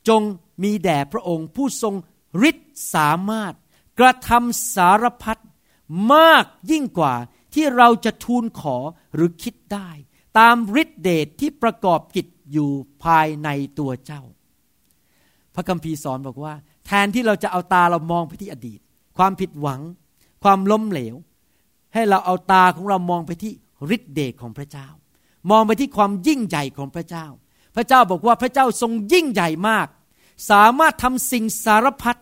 จงมีแด่พระองค์ผู้ทรงฤทธิ์สามารถ กระทำสารพัดมากยิ่งกว่าที่เราจะทูลขอหรือคิดได้ ตามฤทธิเดชทที่ประกอบกิจอยู่ภายในตัวเจ้า พระคัมภีร์สอนบอกว่า แทนที่เราจะเอาตาเรามองไปที่อดีต ความผิดหวัง ความล้มเหลว ให้เราเอาตาของเรามองไปที่ ฤทธิเดชของพระเจ้า มองไปที่ความยิ่งใหญ่ของพระเจ้า พระเจ้าบอกว่าพระเจ้าทรงยิ่งใหญ่มาก สามารถทำสิ่งสารพัด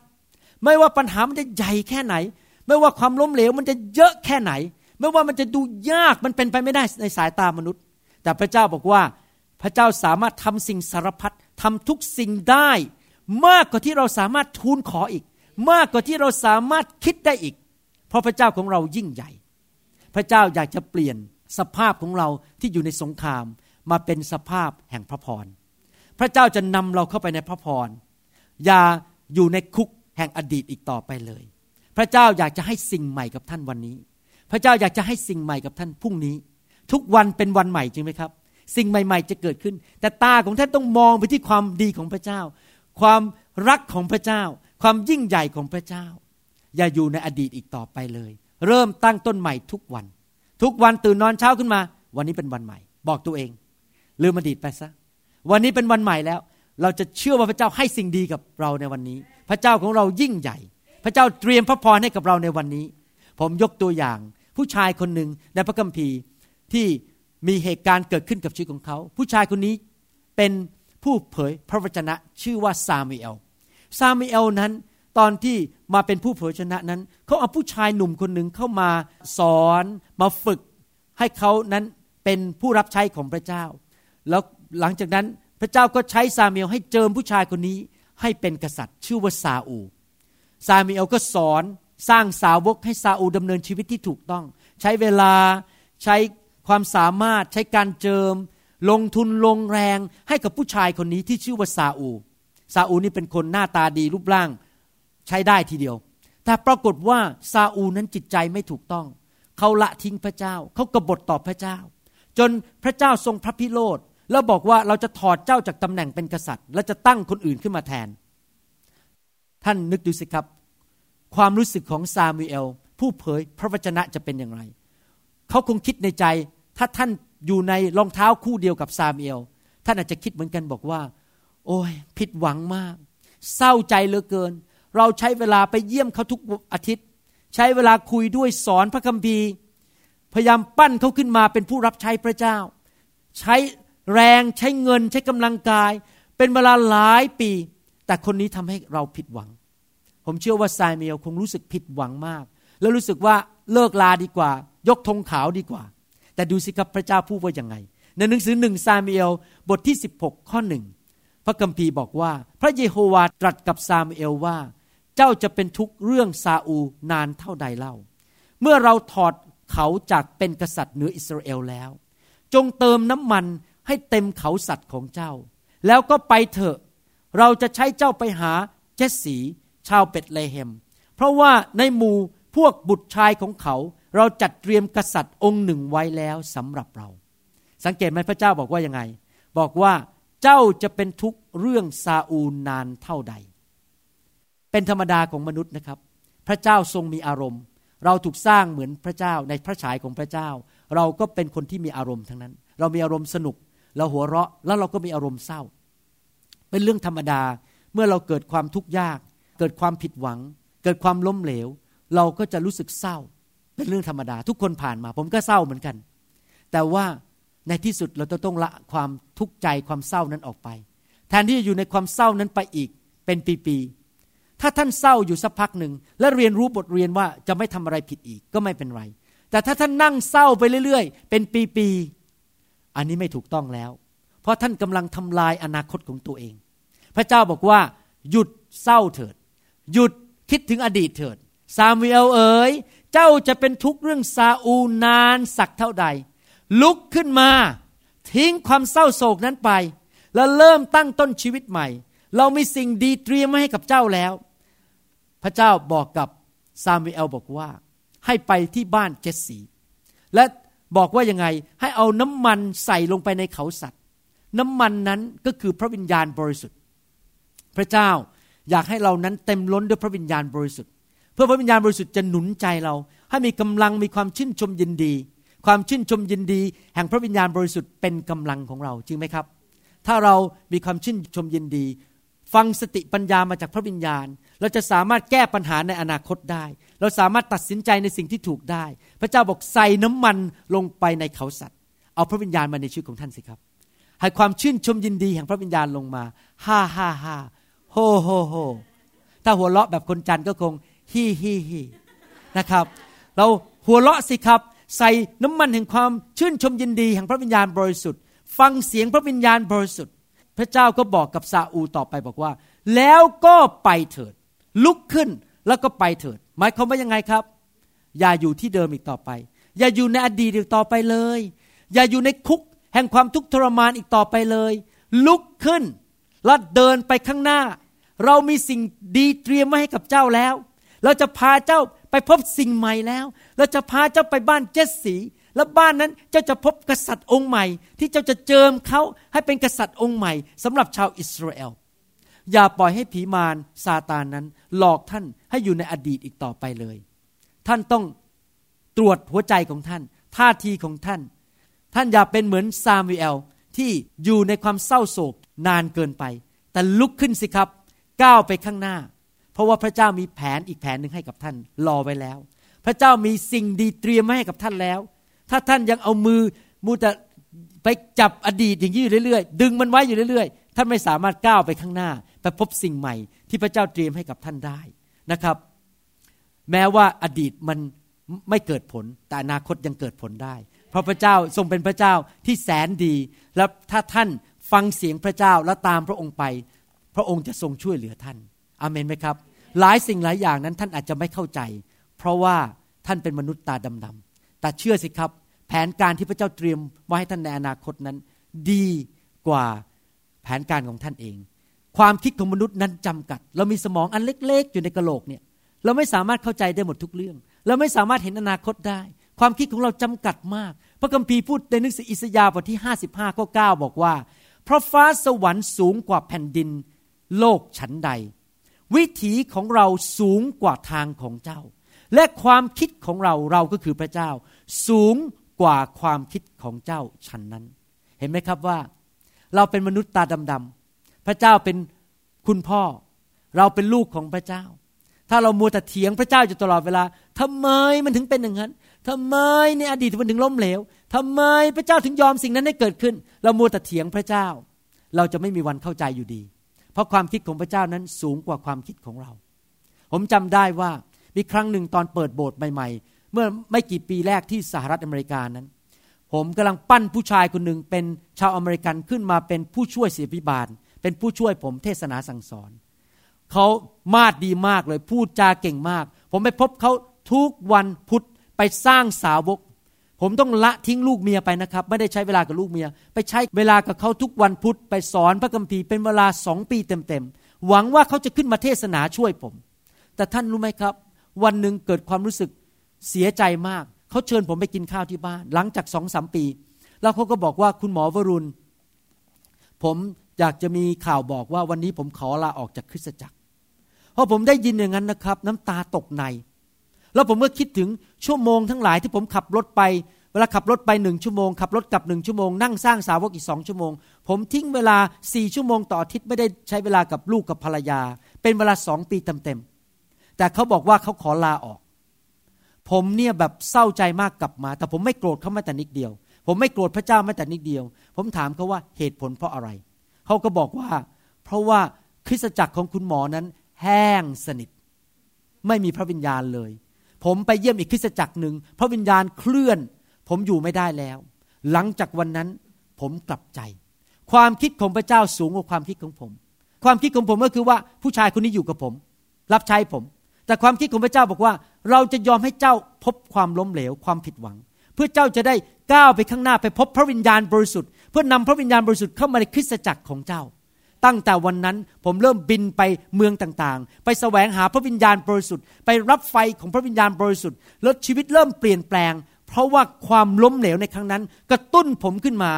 ไม่ว่าปัญหามันจะใหญ่แค่ไหน ไม่ว่าความล้มเหลวมันจะเยอะแค่ไหน ไม่ว่ามันจะดูยากมันเป็นไปไม่ได้ในสายตามนุษย์ แต่พระเจ้าบอกว่าพระเจ้าสามารถทำสิ่งสารพัดทำทุกสิ่งได้ มากกว่าที่เราสามารถทูลขออีก มากกว่าที่เราสามารถคิดได้อีก เพราะพระเจ้าของเรายิ่งใหญ่ พระเจ้าอยากจะเปลี่ยน สภาพของเราที่อยู่ในสงครามมาเป็นสภาพแห่งพระพร พระเจ้าจะนำเราเข้าไปในพระพร อย่าอยู่ในคุกแห่งอดีตอีกต่อไปเลย พระเจ้าอยากจะให้สิ่งใหม่กับท่านวันนี้ พระเจ้าอยากจะให้สิ่งใหม่กับท่านพรุ่งนี้ ทุกวันเป็นวันใหม่จริงไหมครับ สิ่งใหม่ ๆ จะเกิดขึ้น แต่ตาของท่านต้องมองไปที่ความดีของพระเจ้า ความรักของพระเจ้า ความยิ่งใหญ่ของพระเจ้า อย่าอยู่ในอดีตอีกต่อไปเลย เริ่มตั้งต้นใหม่ทุกวัน ทุกวันตื่นนอนเช้าขึ้นมา วันนี้เป็นวันใหม่ บอกตัวเองลืมอดีตไปซะ วันนี้เป็นวันใหม่แล้ว เราจะเชื่อว่าพระเจ้าให้สิ่งดีกับเราในวันนี้ พระเจ้าของเรายิ่งใหญ่ พระเจ้าเตรียมพระพรให้กับเราในวันนี้ ผมยกตัวอย่าง ผู้ชายคนหนึ่งในพระคัมภีร์ที่มีเหตุการณ์เกิดขึ้นกับชีวิตของเขา ผู้ชายคนนี้เป็นผู้เผยพระวจนะชื่อว่าซามูเอลซามูเอลนั้นตอนที่ มาเป็นผู้เผยชนะนั้น เขาเอาผู้ชายหนุ่มคนหนึ่งเข้ามาสอนมาฝึก ให้เขานั้นเป็นผู้รับใช้ของพระเจ้า แล้วหลังจากนั้นพระเจ้าก็ใช้ซามูเอลให้เจิมผู้ชายคนนี้ให้เป็นกษัตริย์ ชื่อว่าซาอูซามีเอลก็สอนสร้างสาวกให้ซาอูดำเนินชีวิตที่ถูกต้อง ใช้เวลาใช้ความสามารถใช้การเจิม ลงทุนลงแรงให้กับผู้ชายคนนี้ที่ชื่อว่าซาอูซาอูนี่เป็นคนหน้าตาดีรูปร่าง ใช้ได้ทีเดียว แต่ปรากฏว่าซาอูนั้นจิตใจไม่ถูกต้อง เขาละทิ้งพระเจ้า เขากบฏต่อพระเจ้า จนพระเจ้าทรงพระพิโรธแล้วบอกว่าเราจะถอดเจ้าจากตำแหน่งเป็นกษัตริย์ และจะตั้งคนอื่นขึ้นมาแทน ท่านนึกดูสิครับ ความรู้สึกของซามูเอล ผู้เผยพระวจนะจะเป็นอย่างไร เขาคงคิดในใจ ถ้าท่านอยู่ในรองเท้าคู่เดียวกับซามูเอล ท่านอาจจะคิดเหมือนกันบอกว่า โอ้ยผิดหวังมาก เศร้าใจเหลือเกิน เราใช้เวลาไปเยี่ยมเขาทุกอาทิตย์ ใช้เวลาคุยด้วยสอนพระคัมภีร์ พยายามปั้นเขาขึ้นมาเป็นผู้รับใช้พระเจ้า ใช้แรงใช้เงินใช้กำลังกาย เป็นเวลาหลายปี แต่คนนี้ทำให้เราผิดหวัง ผมเชื่อว่าซายเมียลคงรู้สึกผิดหวังมาก แล้วรู้สึกว่าเลิกลาดีกว่า ยกธงขาวดีกว่า แต่ดูสิครับพระเจ้าพูดว่าอย่างไง ในหนังสือหนึ่งซามีเอลบทที่ 16 ข้อหนึ่งพระคัมภีร์บอกว่า พระเยโฮวาตรัสกับซามีเอลว่า เจ้าจะเป็นทุกเรื่องซาอูนานเท่าใดเล่า เมื่อเราถอดเขาจากเป็นกษัตริย์เหนืออิสราเอลแล้ว จงเติมน้ำมันให้เต็มเขาสัตว์ของเจ้า แล้วก็ไปเถอะ เราจะใช้เจ้าไปหาเจสสีชาวเปตเลเฮม เพราะว่าในหมู่พวกบุตรชายของเขา เราจัดเตรียมกษัตริย์องค์หนึ่งไว้แล้วสำหรับเรา สังเกตไหมพระเจ้าบอกว่ายังไง บอกว่าเจ้าจะเป็นทุกเรื่องซาอูนานเท่าใด เป็นธรรมดาของมนุษย์นะครับ พระเจ้าทรงมีอารมณ์ เราถูกสร้างเหมือนพระเจ้าในพระฉายของพระเจ้า เราก็เป็นคนที่มีอารมณ์ทั้งนั้น เรามีอารมณ์สนุก เราหัวเราะแล้วเราก็มีอารมณ์เศร้า เป็นเรื่องธรรมดาเมื่อเราเกิดความทุกข์ยาก เกิดความผิดหวัง เกิดความล้มเหลว เราก็จะรู้สึกเศร้า เป็นเรื่องธรรมดา ทุกคนผ่านมา ผมก็เศร้าเหมือนกัน แต่ว่าในที่สุดเราต้องละความทุกข์ใจความเศร้านั้นออกไป แทนที่จะอยู่ในความเศร้านั้นไปอีกเป็นปีๆ ถ้าท่านเศร้าอยู่สักพักหนึ่งและเรียนรู้บทเรียนว่าจะไม่ทำอะไรผิดอีกก็ไม่เป็นไร แต่ถ้าท่านนั่งเศร้าไปเรื่อย ๆ เป็นปีๆอันนี้ไม่ถูกต้องแล้ว เพราะท่านกำลังทำลายอนาคตของตัวเอง พระเจ้าบอกว่าหยุดเศร้าเถิด หยุดคิดถึงอดีตเถิดซามูเอลเอ๋ยเจ้าจะเป็นทุกข์เรื่องซาอูนานสักเท่าใด ลุกขึ้นมาทิ้งความเศร้าโศกนั้นไป แล้วเริ่มตั้งต้นชีวิตใหม่ เรามีสิ่งดีเตรียมไว้ให้กับเจ้าแล้ว พระเจ้าบอกกับซามูเอลบอกว่า ให้ไปที่บ้านเจสสี และบอกว่ายังไงให้เอาน้ำมันใส่ลงไปในเขาสัตว์ น้ำมันนั้นก็คือพระวิญญาณบริสุทธิ์ พระเจ้าอยากให้เรานั้นเต็มล้นด้วยพระวิญญาณบริสุทธิ์ เพื่อพระวิญญาณบริสุทธิ์จะหนุนใจเรา ให้มีกำลังมีความชื่นชมยินดี ความชื่นชมยินดี แห่งพระวิญญาณบริสุทธิ์เป็นกำลังของเราจริงไหมครับ ถ้าเรามีความชื่นชมยินดี พลังสติปัญญามาจากพระวิญญาณ เราจะสามารถแก้ปัญหาในอนาคตได้ เราสามารถตัดสินใจในสิ่งที่ถูกได้ พระเจ้าบอกใส่น้ำมันลงไปในเขาสัตว์ เอาพระวิญญาณมาในชีวิตของท่านสิครับ ให้ความชื่นชมยินดีแห่งพระวิญญาณลงมาฮ่าฮ่าฮ่าโฮโฮโฮถ้าหัวเราะแบบคนจันก็คงฮีฮีฮีนะครับ เราหัวเราะสิครับ ใส่น้ำมันแห่งความชื่นชมยินดีแห่งพระวิญญาณบริสุทธิ์ ฟังเสียงพระวิญญาณบริสุทธิ์ พระเจ้าก็บอกกับซาอูต่อไปบอกว่า แล้วก็ไปเถิด ลุกขึ้นแล้วก็ไปเถิด หมายความว่ายังไงครับ อย่าอยู่ที่เดิมอีกต่อไป อย่าอยู่ในอดีตอีกต่อไปเลย อย่าอยู่ในคุกแห่งความทุกข์ทรมานอีกต่อไปเลย ลุกขึ้นแล้วเดินไปข้างหน้า เรามีสิ่งดีเตรียมไว้ให้กับเจ้าแล้ว เราจะพาเจ้าไปพบสิ่งใหม่แล้ว เราจะพาเจ้าไปบ้านเจสสี แล้วบ้านนั้นเจ้าจะพบกษัตริย์องค์ใหม่ ที่เจ้าจะเจิมเขาให้เป็นกษัตริย์องค์ใหม่สำหรับชาวอิสราเอลอย่าปล่อยให้ผีมารซาตานนั้น หลอกท่านให้อยู่ในอดีตอีกต่อไปเลย ท่านต้องตรวจหัวใจของท่าน ท่าทีของท่าน ท่านอย่าเป็นเหมือนซามูเอลที่อยู่ในความเศร้าโศกนานเกินไป แต่ลุกขึ้นสิครับ ก้าวไปข้างหน้า เพราะว่าพระเจ้ามีแผนอีกแผนหนึ่งให้กับท่านรอไว้แล้ว พระเจ้ามีสิ่งดีเตรียมไว้ให้กับท่านแล้ว ถ้าท่านยังเอามือมูแต่ไปจับอดีตอย่างนี้อยู่เรื่อยๆ ดึงมันไว้อยู่เรื่อยๆ ท่านไม่สามารถก้าวไปข้างหน้าไปพบสิ่งใหม่ ที่พระเจ้าเตรียมให้กับท่านได้นะครับ แม้ว่าอดีตมันไม่เกิดผล แต่อนาคตยังเกิดผลได้ เพราะพระเจ้าทรงเป็นพระเจ้าที่แสนดี และถ้าท่านฟังเสียงพระเจ้าและตามพระองค์ไป พระองค์จะทรงช่วยเหลือท่านอเมนไหมครับ หลายสิ่งหลายอย่างนั้นท่านอาจจะไม่เข้าใจ เพราะว่าท่านเป็นมนุษย์ตาดำๆแต่เชื่อสิครับ แผนการที่พระเจ้าเตรียมไว้ให้ท่านในอนาคตนั้น ดีกว่าแผนการของท่านเอง ความคิดของมนุษย์นั้นจำกัด เรามีสมองอันเล็ก ๆ อยู่ในกระโหลกเนี่ยเราไม่สามารถเข้าใจได้หมดทุกเรื่อง เราไม่สามารถเห็นอนาคตได้ ความคิดของเราจำกัดมาก พระคัมภีร์พูดในหนังสืออิสยาห์บทที่ 55ข้อ9บอกว่า เพราะฟ้าสวรรค์สูงกว่าแผ่นดิน โลกฉันใด วิถีของเราสูงกว่าทางของเจ้า และความคิดของเราเราก็คือพระเจ้า สูง กว่าความคิดของเจ้าฉันนั้น เห็นไหมครับว่า เราเป็นมนุษย์ตาดำๆพระเจ้าเป็นคุณพ่อ เราเป็นลูกของพระเจ้า ถ้าเรามัวแต่เถียงพระเจ้าอยู่ตลอดเวลาทำไมมันถึงเป็นอย่างนั้นทำไมในอดีตมันถึงล้มเหลวทำไมพระเจ้าถึงยอมสิ่งนั้นให้เกิดขึ้น เรามัวแต่เถียงพระเจ้า เราจะไม่มีวันเข้าใจอยู่ดี เพราะความคิดของพระเจ้านั้นสูงกว่าความคิดของเรา ผมจำได้ว่ามีครั้งหนึ่งตอนเปิดโบสถ์ใหม่ๆ เมื่อไม่กี่ปีแรกที่สหรัฐอเมริกานั้น ผมกำลังปั้นผู้ชายคนหนึ่งเป็นชาวอเมริกันขึ้นมาเป็นผู้ช่วยศิบิบาล เป็นผู้ช่วยผมเทศนาสั่งสอน เขามาดดีมากเลยพูดจาเก่งมาก ผมไปพบเขาทุกวันพุธไปสร้างสาวก ผมต้องละทิ้งลูกเมียไปนะครับ ไม่ได้ใช้เวลากับลูกเมีย ไปใช้เวลากับเขาทุกวันพุธไปสอนพระคัมภีร์เป็นเวลาสองปีเต็มๆหวังว่าเขาจะขึ้นมาเทศนาช่วยผม แต่ท่านรู้ไหมครับ วันหนึ่งเกิดความรู้สึก เสียใจมาก เขาเชิญผมไปกินข้าวที่บ้าน หลังจากสองสามปี แล้วเขาก็บอกว่าคุณหมอวรุณ ผมอยากจะมีข่าวบอกว่าวันนี้ผมขอลาออกจากคริสตจักรพอผมได้ยินอย่างนั้นนะครับ น้ำตาตกใน แล้วผมก็คิดถึงชั่วโมงทั้งหลายที่ผมขับรถไป เวลาขับรถไปหนึ่งชั่วโมง ขับรถกลับหนึ่งชั่วโมง นั่งสร้างสาวกอีกสองชั่วโมง ผมทิ้งเวลาสี่ชั่วโมงต่ออาทิตย์ไม่ได้ใช้เวลากับลูกกับภรรยา เป็นเวลาสองปีเต็มๆแต่เขาบอกว่าเขาขอลาออก ผมเนี่ยแบบเศร้าใจมากกลับมา แต่ผมไม่โกรธเขาแม้แต่นิดเดียว ผมไม่โกรธพระเจ้าแม้แต่นิดเดียว ผมถามเขาว่าเหตุผลเพราะอะไร เขาก็บอกว่า เพราะว่าคริสตจักรของคุณหมอนั้น แห้งสนิท ไม่มีพระวิญญาณเลย ผมไปเยี่ยมอีกคริสตจักรหนึ่งพระวิญญาณเคลื่อน ผมอยู่ไม่ได้แล้ว หลังจากวันนั้นผมกลับใจ ความคิดของพระเจ้าสูงกว่าความคิดของผม ความคิดของผมก็คือว่าผู้ชายคนนี้อยู่กับผม รับใช้ผม แต่ความคิดของพระเจ้าบอกว่า เราจะยอมให้เจ้าพบความล้มเหลวความผิดหวัง เพื่อเจ้าจะได้ก้าวไปข้างหน้าไปพบพระวิญญาณบริสุทธิ์เพื่อนำพระวิญญาณบริสุทธิ์เข้ามาในคริสตจักรของเจ้า ตั้งแต่วันนั้นผมเริ่มบินไปเมืองต่างๆ ไปแสวงหาพระวิญญาณบริสุทธิ์ไปรับไฟของพระวิญญาณบริสุทธิ์แล้วชีวิตเริ่มเปลี่ยนแปลง เพราะว่าความล้มเหลวในครั้งนั้น กระตุ้นผมขึ้นมา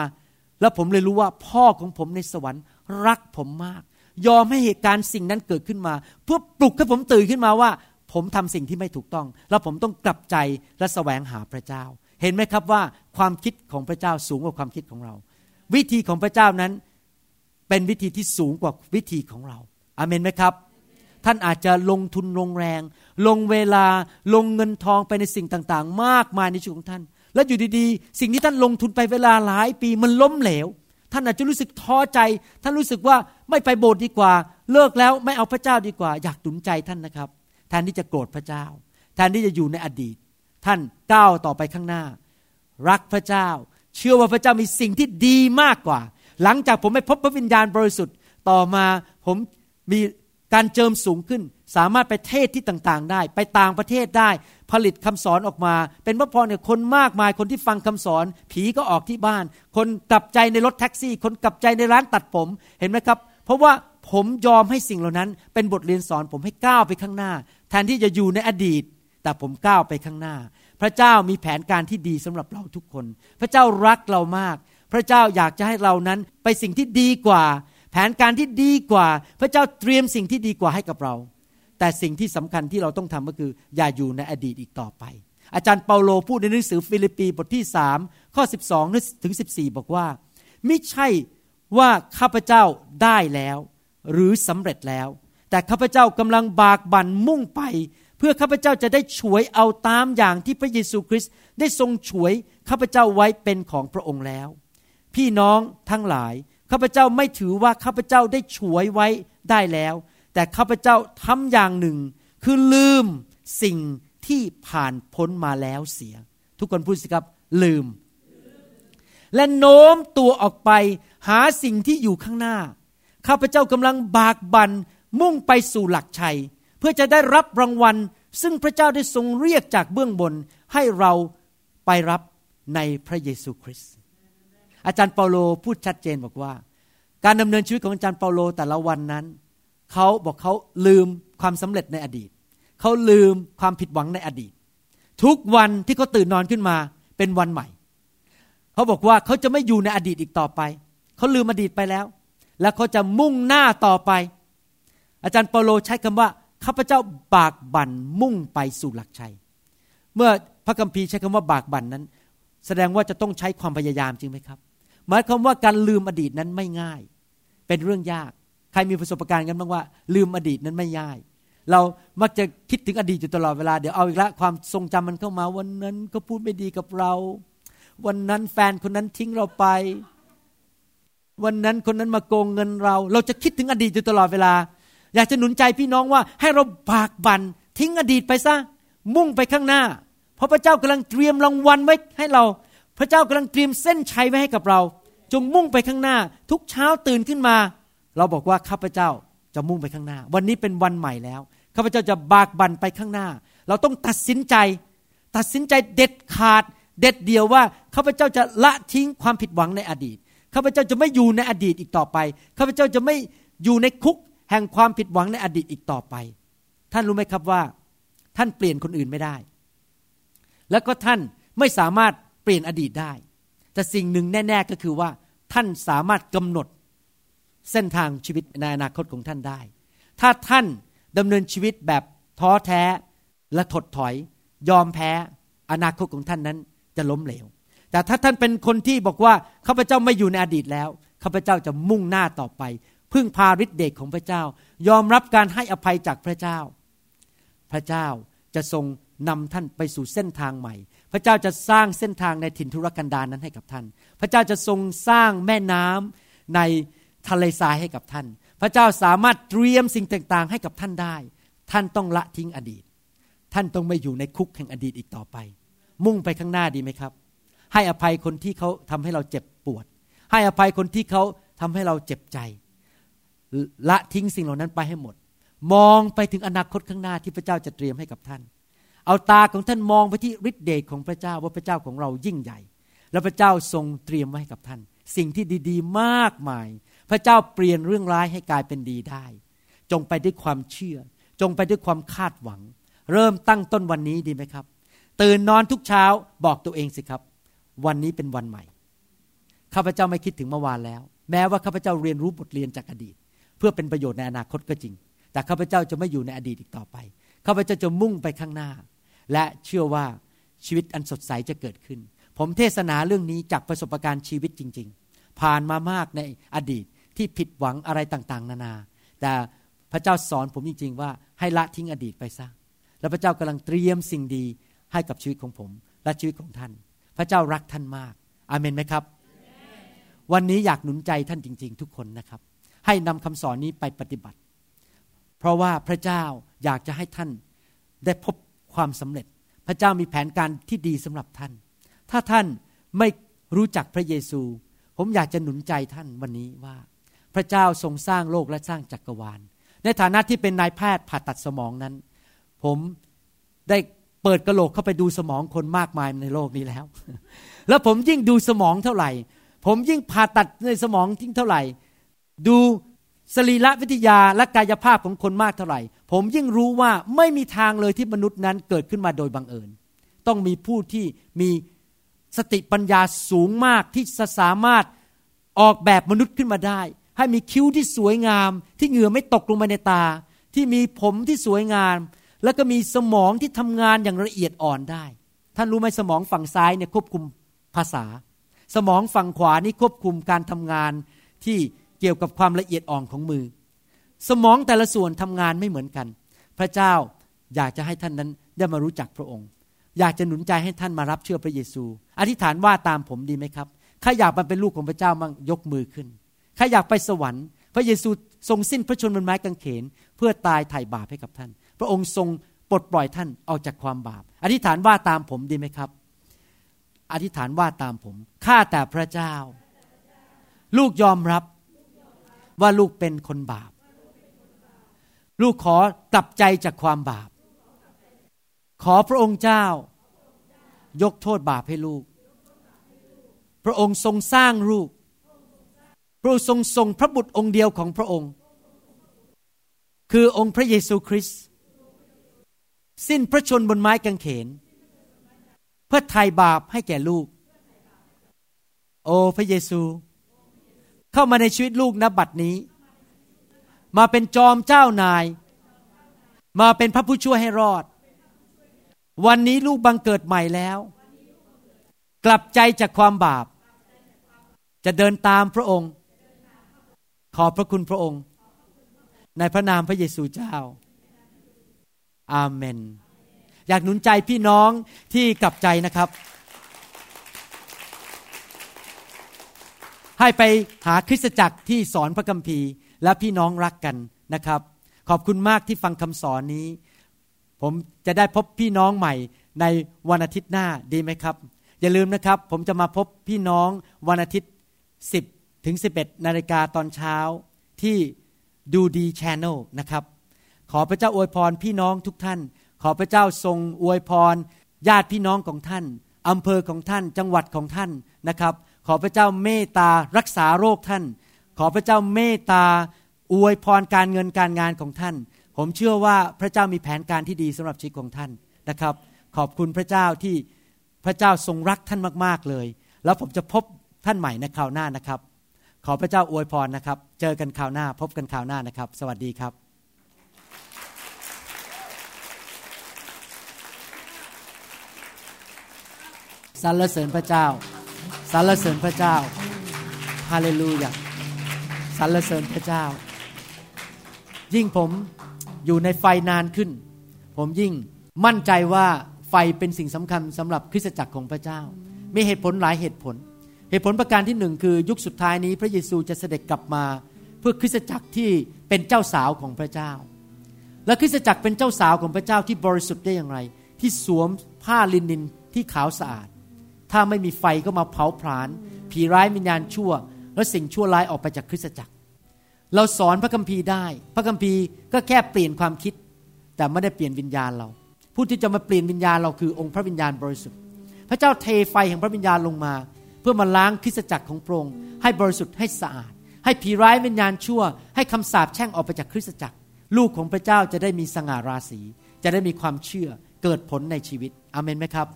แล้วผมเลยรู้ว่าพ่อของผมในสวรรค์รักผมมาก ยอมให้เหตุการณ์สิ่งนั้นเกิดขึ้นมา เพื่อปลุกให้ผมตื่นขึ้นมาว่า ผมทำสิ่งที่ไม่ถูกต้อง แล้วผมต้องกลับใจและแสวงหาพระเจ้า เห็นไหมครับว่าความคิดของพระเจ้าสูงกว่าความคิดของเรา วิธีของพระเจ้านั้นเป็นวิธีที่สูงกว่าวิธีของเราอาเมนไหมครับ ท่านอาจจะลงทุนลงแรง ลงเวลาลงเงินทองไปในสิ่งต่างๆ มากมายในชีวิตของท่าน แล้วอยู่ดีๆ สิ่งที่ท่านลงทุนไปเวลาหลายปีมันล้มเหลว ท่านอาจจะรู้สึกท้อใจ ท่านรู้สึกว่าไม่ไปโบสถ์ดีกว่า เลิกแล้วไม่เอาพระเจ้าดีกว่า อยากตุนใจท่านนะครับ แทนที่จะโกรธพระเจ้า แทนที่จะอยู่ในอดีต ท่านก้าวต่อไปข้างหน้า รักพระเจ้า เชื่อว่าพระเจ้ามีสิ่งที่ดีมากกว่า หลังจากผมไปพบพระวิญญาณบริสุทธิ์ต่อมาผมมีการเจิมสูงขึ้น สามารถไปเทศที่ต่างๆ ได้ ไปต่างประเทศได้ ผลิตคำสอนออกมา เป็นพระพรเนี่ยคนมากมายคนที่ฟังคำสอน ผีก็ออกที่บ้าน คนกลับใจในรถแท็กซี่ คนกลับใจในร้านตัดผมเห็นไหมครับ เพราะว่าผมยอมให้สิ่งเหล่านั้น เป็นบทเรียนสอนผมให้ก้าวไปข้างหน้า แทนที่จะอยู่ในอดีต แต่ผมก้าวไปข้างหน้า พระเจ้ามีแผนการที่ดีสำหรับเราทุกคน พระเจ้ารักเรามาก พระเจ้าอยากจะให้เรานั้นไปสิ่งที่ดีกว่า แผนการที่ดีกว่า พระเจ้าเตรียมสิ่งที่ดีกว่าให้กับเรา แต่สิ่งที่สำคัญที่เราต้องทำก็คืออย่าอยู่ในอดีตอีกต่อไป อาจารย์เปาโลพูดในหนังสือฟิลิปปีบทที่สามข้อ 12ถึง14 บอกว่า ไม่ใช่ว่าข้าพเจ้าได้แล้ว หรือสำเร็จแล้ว แต่ข้าพเจ้ากำลังบากบั่นมุ่งไป เพื่อข้าพเจ้าจะได้ฉวยเอาตามอย่างที่พระเยซูคริสต์ได้ทรงฉวยข้าพเจ้าไว้เป็นของพระองค์แล้ว พี่น้องทั้งหลายข้าพเจ้าไม่ถือว่าข้าพเจ้าได้ฉวยไว้ได้แล้ว แต่ข้าพเจ้าทำอย่างหนึ่ง คือลืมสิ่งที่ผ่านพ้นมาแล้วเสีย ทุกคนพูดสิครับ ลืม และโน้มตัวออกไปหาสิ่งที่อยู่ข้างหน้า ข้าพเจ้ากำลังบากบันมุ่งไปสู่หลักชัย เพื่อจะได้รับรางวัล ซึ่งพระเจ้าได้ทรงเรียกจากเบื้องบนให้เราไปรับในพระเยซูคริสต์อาจารย์เปาโลพูดชัดเจนบอกว่า การดำเนินชีวิตของอาจารย์เปาโลแต่ละวันนั้น เขาบอกเขาลืมความสำเร็จในอดีต เขาลืมความผิดหวังในอดีต ทุกวันที่เขาตื่นนอนขึ้นมาเป็นวันใหม่ เขาบอกว่าเขาจะไม่อยู่ในอดีตอีกต่อไป เขาลืมอดีตไปแล้ว และเขาจะมุ่งหน้าต่อไป อาจารย์เปโลใช้คำว่าข้าพเจ้าบากบั่นมุ่งไปสู่หลักชัย เมื่อพระคัมภีร์ใช้คำว่าบากบั่นนั้น แสดงว่าจะต้องใช้ความพยายามจริงไหมครับ หมายความว่าการลืมอดีตนั้นไม่ง่าย เป็นเรื่องยาก ใครมีประสบการณ์กันบ้างว่า ลืมอดีตนั้นไม่ง่าย เรามักจะคิดถึงอดีตอยู่ตลอดเวลาเดี๋ยวเอาอีกละความทรงจำมันเข้ามา วันนั้นก็พูดไม่ดีกับเรา วันนั้นแฟนคนนั้นทิ้งเราไป วันนั้นคนนั้นมาโกงเงินเรา เราจะคิดถึงอดีตอยู่ตลอดเวลา อยากจะหนุนใจพี่น้องว่าให้เราบากบัน่นทิ้งอดีตไปซะมุ่งไปข้างหน้า เพราะพระเจ้ากำลังเตรียมรางวัลไว้ให้เรา พระเจ้ากำลังเตรียมเส้นชัยไว้ให้กับเรา จงมุ่งไปข้างหน้า ทุกเช้าตื่นขึ้นมา เราบอกว่าข้าพเจ้าจะมุ่งไปข้างหน้า วันนี้เป็นวันใหม่แล้วข้าพเจ้าจะบากบั่นไปข้างหน้า เราต้องตัดสินใจ ตัดสินใจเด็ดขาด เด็ดเดียวว่าข้าพเจ้าจะละทิ้งความผิดหวังในอดีตข้าพเจ้าจะไม่อยู่ในอดีตอีกต่อไปข้าพเจ้าจะไม่อยู่ในคุกแห่งความผิดหวังในอดีตอีกต่อไป ท่านรู้ไหมครับว่า ท่านเปลี่ยนคนอื่นไม่ได้ แล้วก็ท่านไม่สามารถเปลี่ยนอดีตได้ แต่สิ่งหนึ่งแน่ ๆก็คือว่า ท่านสามารถกำหนด เส้นทางชีวิตในอนาคตของท่านได้ ถ้าท่านดำเนินชีวิตแบบท้อแท้และถดถอย ยอมแพ้อนาคตของท่านนั้นจะล้มเหลว แต่ถ้าท่านเป็นคนที่บอกว่าข้าพเจ้าไม่อยู่ในอดีตแล้วข้าพเจ้าจะมุ่งหน้าต่อไป พึ่งพาฤทธิเดชของพระเจ้า ยอมรับการให้อภัยจากพระเจ้า พระเจ้าจะทรงนำท่านไปสู่เส้นทางใหม่ พระเจ้าจะสร้างเส้นทางในถิ่นทุรกันดารนนั้นให้กับท่าน พระเจ้าจะทรงสร้างแม่น้ำใน ทะเลทรายให้กับท่าน พระเจ้าสามารถเตรียมสิ่งต่างๆ ให้กับท่านได้ ท่านต้องละทิ้งอดีต ท่านต้องไม่อยู่ในคุกแห่งอดีตอีกต่อไป มุ่งไปข้างหน้าดีไหมครับ ให้อภัยคนที่เขาทำให้เราเจ็บปวด ให้อภัยคนที่เขาทำให้เราเจ็บใจ ละทิ้งสิ่งเหล่านั้นไปให้หมด มองไปถึงอนาคตข้างหน้าที่พระเจ้าจะเตรียมให้กับท่าน เอาตาของท่านมองไปที่ฤทธิเดชของพระเจ้าว่าพระเจ้าของเรายิ่งใหญ่ และพระเจ้าทรงเตรียมไว้ให้กับท่าน สิ่งที่ดี ๆ มากมาย พระเจ้าเปลี่ยนเรื่องร้ายให้กลายเป็นดีได้ จงไปด้วยความเชื่อ จงไปด้วยความคาดหวัง เริ่มตั้งต้นวันนี้ดีไหมครับ ตื่นนอนทุกเช้าบอกตัวเองสิครับ วันนี้เป็นวันใหม่ ข้าพเจ้าไม่คิดถึงเมื่อวานแล้ว แม้ว่าข้าพเจ้าเรียนรู้บทเรียนจากอดีต เพื่อเป็นประโยชน์ในอนาคตก็จริง แต่ข้าพเจ้าจะไม่อยู่ในอดีตอีกต่อไป ข้าพเจ้าจะมุ่งไปข้างหน้า และเชื่อว่าชีวิตอันสดใสจะเกิดขึ้น ผมเทศนาเรื่องนี้จากประสบการณ์ชีวิตจริง ๆ ผ่านมามากในอดีต ที่ผิดหวังอะไรต่างๆ นานา แต่พระเจ้าสอนผมจริง ๆ ว่าให้ละทิ้งอดีตไปซะแล้วพระเจ้ากำลังเตรียมสิ่งดีให้กับชีวิตของผม และชีวิตของท่าน พระเจ้ารักท่านมากอาเมนไหมครับ วันนี้อยากหนุนใจท่านจริง ๆ ทุกคนนะครับ ให้นำคำสอนนี้ไปปฏิบัติ เพราะว่าพระเจ้าอยากจะให้ท่านได้พบความสำเร็จ พระเจ้ามีแผนการที่ดีสำหรับท่าน ถ้าท่านไม่รู้จักพระเยซู ผมอยากจะหนุนใจท่านวันนี้ว่า พระเจ้าทรงสร้างโลกและสร้างจักรวาล ในฐานะที่เป็นนายแพทย์ผ่าตัดสมองนั้น ผมได้เปิดกระโหลกเข้าไปดูสมองคนมากมายในโลกนี้แล้ว แล้วผมยิ่งดูสมองเท่าไหร่ ผมยิ่งผ่าตัดในสมองทิ้งเท่าไหร่ ดูสรีระวิทยาและกายภาพของคนมากเท่าไหร่ ผมยิ่งรู้ว่าไม่มีทางเลยที่มนุษย์นั้นเกิดขึ้นมาโดยบังเอิญ ต้องมีผู้ที่มีสติปัญญาสูงมากที่สามารถออกแบบมนุษย์ขึ้นมาได้ ให้มีคิ้วที่สวยงาม ที่เหงื่อไม่ตกลงมาในตา ที่มีผมที่สวยงาม แล้วก็มีสมองที่ทำงานอย่างละเอียดอ่อนได้ ท่านรู้ไหมสมองฝั่งซ้ายเนี่ยควบคุมภาษา สมองฝั่งขวานี่ควบคุมการทำงานที่เกี่ยวกับความละเอียดอ่อนของมือ สมองแต่ละส่วนทำงานไม่เหมือนกัน พระเจ้าอยากจะให้ท่านนั้นได้มารู้จักพระองค์ อยากจะหนุนใจให้ท่านมารับเชื่อพระเยซู อธิษฐานว่าตามผมดีไหมครับใครอยากมาเป็นลูกของพระเจ้ามั่งยกมือขึ้น ใครอยากไปสวรรค์ พระเยซูทรงสิ้นพระชนม์บนไม้กางเขน เพื่อตายไถ่บาปให้กับท่าน พระองค์ทรงปลดปล่อยท่านออกจากความบาป อธิษฐานว่าตามผมดีไหมครับ อธิษฐานว่าตามผม ข้าแต่พระเจ้า ลูกยอมรับว่าลูกเป็นคนบาป ลูกขอกลับใจจากความบาป ขอพระองค์เจ้า ยกโทษบาปให้ลูก พระองค์ทรงสร้างลูก พระองค์ทรงทรงพระบุตรองค์เดียวของพระองค์ คือองค์พระเยซูคริสต์สิ้นพระชนบนไม้กางเขน เพื่อไถ่บาปให้แก่ลูก โอ้พระเยซู เข้ามาในชีวิตลูกนบัดนี้ มาเป็นจอมเจ้านาย มาเป็นพระผู้ช่วยให้รอด วันนี้ลูกบังเกิดใหม่แล้ว กลับใจจากความบาป จะเดินตามพระองค์ ขอพระคุณพระองค์ ในพระนามพระเยซูเจ้า อาเมน อยากหนุนใจพี่น้องที่กลับใจนะครับ ให้ไปหาคริสตจักรที่สอนพระคัมภีร์ และพี่น้องรักกันนะครับ ขอบคุณมากที่ฟังคำสอนนี้ ผมจะได้พบพี่น้องใหม่ในวันอาทิตย์หน้าดีไหมครับ อย่าลืมนะครับ ผมจะมาพบพี่น้องวันอาทิตย์ 10 ถึง 11นาฬิกาตอนเช้าที่ดูดีชแนลนะครับขอพระเจ้าอวยพรพี่น้องทุกท่าน ขอพระเจ้าทรงอวยพร ญาติพี่น้องของท่านอำเภอของท่าน จังหวัดของท่านนะครับ ขอพระเจ้าเมตตารักษาโรคท่าน ขอพระเจ้าเมตตาอวยพรการเงินการงานของท่าน ผมเชื่อว่าพระเจ้ามีแผนการที่ดีสำหรับชีวิตของท่านนะครับ ขอบคุณพระเจ้าที่พระเจ้าทรงรักท่านมากๆเลย แล้วผมจะพบท่านใหม่ในคราวหน้านะครับ ขอพระเจ้าอวยพรนะครับ เจอกันคราวหน้า พบกันคราวหน้านะครับ สวัสดีครับสรรเสริญพระเจ้าสรรเสริญพระเจ้าฮาเลลูยาสรรเสริญพระเจ้า ยิ่งผมอยู่ในไฟนานขึ้น ผมยิ่งมั่นใจว่าไฟเป็นสิ่งสำคัญสำหรับคริสตจักรของพระเจ้า มีเหตุผลหลายเหตุผล เหตุผลประการที่หนึ่งคือยุคสุดท้ายนี้พระเยซูจะเสด็จกลับมาเพื่อคริสตจักรที่เป็นเจ้าสาวของพระเจ้า และคริสตจักรเป็นเจ้าสาวของพระเจ้าที่บริสุทธิ์ได้อย่างไร ที่สวมผ้าลินินที่ขาวสะอาด ถ้าไม่มีไฟก็มาเผาผลาญผีร้ายวิญญาณชั่ว และสิ่งชั่วร้ายออกไปจากคริสตจักร เราสอนพระคัมภีร์ได้ พระคัมภีร์ก็แค่เปลี่ยนความคิด แต่ไม่ได้เปลี่ยนวิญญาณเรา ผู้ที่จะมาเปลี่ยนวิญญาณเราคือองค์พระวิญญาณบริสุทธิ์ พระเจ้าเทไฟแห่งพระวิญญาณลงมา เพื่อมาล้างคริสตจักรของพระองค์ให้บริสุทธิ์ให้สะอาด ให้ผีร้ายวิญญาณชั่ว ให้คำสาปแช่งออกไปจากคริสตจักร ลูกของพระเจ้าจะได้มีสง่าราศี จะได้มีความเชื่อเกิดผลในชีวิตอเมนไหมครับ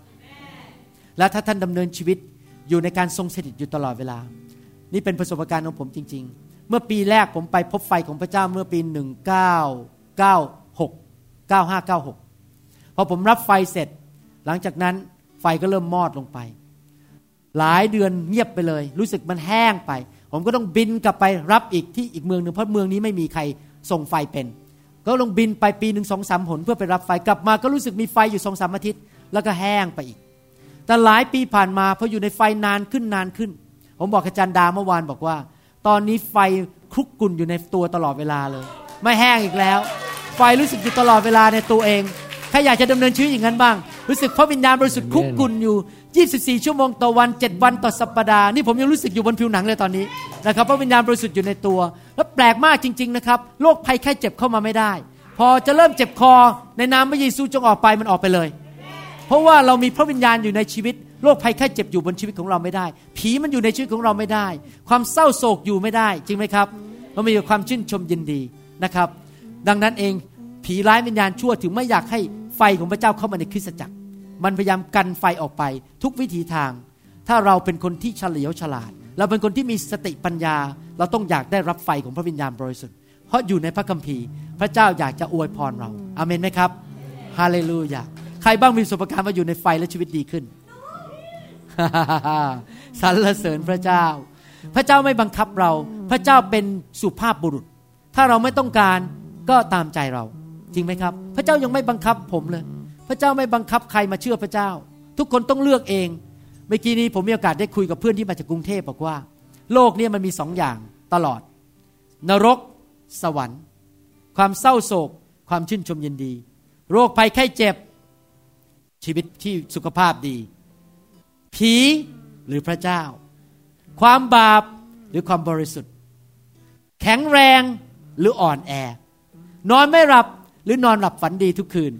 และถ้าท่านดำเนินชีวิตอยู่ในการทรงสถิตอยู่ตลอดเวลา นี่เป็นประสบการณ์ของผมจริง ๆ เมื่อปีแรกผมไปพบไฟของพระเจ้าเมื่อปี 1996 9596 พอผมรับไฟเสร็จ หลังจากนั้นไฟก็เริ่มมอดลงไป หลายเดือนเงียบไปเลย รู้สึกมันแห้งไป ผมก็ต้องบินกลับไปรับอีกที่อีกเมืองหนึ่งเพราะเมืองนี้ไม่มีใครส่งไฟเป็น ก็ลงบินไปปีหนึ่งสองสามหนเพื่อไปรับไฟกลับมาก็รู้สึกมีไฟอยู่สองสามอาทิตย์ แล้วก็แห้งไปอีก แต่หลายปีผ่านมาพออยู่ในไฟนานขึ้นนานขึ้น ผมบอกอาจารย์ดาเมื่อวานบอกว่า ตอนนี้ไฟคลุกกุ่นอยู่ในตัวตลอดเวลาเลย ไม่แห้งอีกแล้ว ไฟรู้สึกอยู่ตลอดเวลาในตัวเอง ใครอยากจะดำเนินชีวิตอย่างนั้นบ้าง รู้สึกพระวิญญาณบริสุทธิ์คุกกุ่นอยู่ 24 ชั่วโมงต่อวัน 7 วันต่อสัปดาห์นี่ผมยังรู้สึกอยู่บนผิวหนังเลยตอนนี้นะครับพระวิญญาณบริสุทธิ์อยู่ในตัว แล้วแปลกมากจริง ๆ นะครับโรคภัยแค่เจ็บเข้ามาไม่ได้ พอจะเริ่มเจ็บคอในนามพระเยซูจงออกไปมันออกไปเลย เพราะว่าเรามีพระวิญญาณอยู่ในชีวิตโรคภัยแค่เจ็บอยู่บนชีวิตของเราไม่ได้ ผีมันอยู่ในชีวิตของเราไม่ได้ ความเศร้าโศกอยู่ไม่ได้ จริงไหมครับเรามีความชื่นชมยินดีนะครับ ดังนั้นเองผีร้ายวิญญาณชั่วถึงไม่อยากให้ ไฟของพระเจ้าเข้ามาในคริสตจักร มันพยายามกันไฟออกไป ทุกวิถีทาง ถ้าเราเป็นคนที่เฉลียวฉลาด เราเป็นคนที่มีสติปัญญา เราต้องอยากได้รับไฟของพระวิญญาณบริสุทธิ์เพราะอยู่ในพระคัมภีร์ พระเจ้าอยากจะอวยพรเราอาเมนไหมครับฮาเลลูยาใครบ้างมีประสบการณ์ว่าอยู่ในไฟและชีวิตดีขึ้นสรรเสริญพระเจ้า พระเจ้าไม่บังคับเรา พระเจ้าเป็นสุภาพบุรุษ ถ้าเราไม่ต้องการก็ตามใจเรา จริงไหมครับ พระเจ้ายังไม่บังคับผมเลย พระเจ้าไม่บังคับใครมาเชื่อพระเจ้า ทุกคนต้องเลือกเอง เมื่อกี้นี้ผมมีโอกาสได้คุยกับเพื่อนที่มาจากกรุงเทพบอกว่า โลกนี้มันมีสองอย่างตลอด นรก สวรรค์ ความเศร้าโศก ความชื่นชมยินดี โรคภัยไข้เจ็บ ชีวิตที่สุขภาพดี ผีหรือพระเจ้า ความบาปหรือความบริสุทธิ์ แข็งแรงหรืออ่อนแอ นอนไม่หลับ หรือนอนหลับฝันดีทุกคืน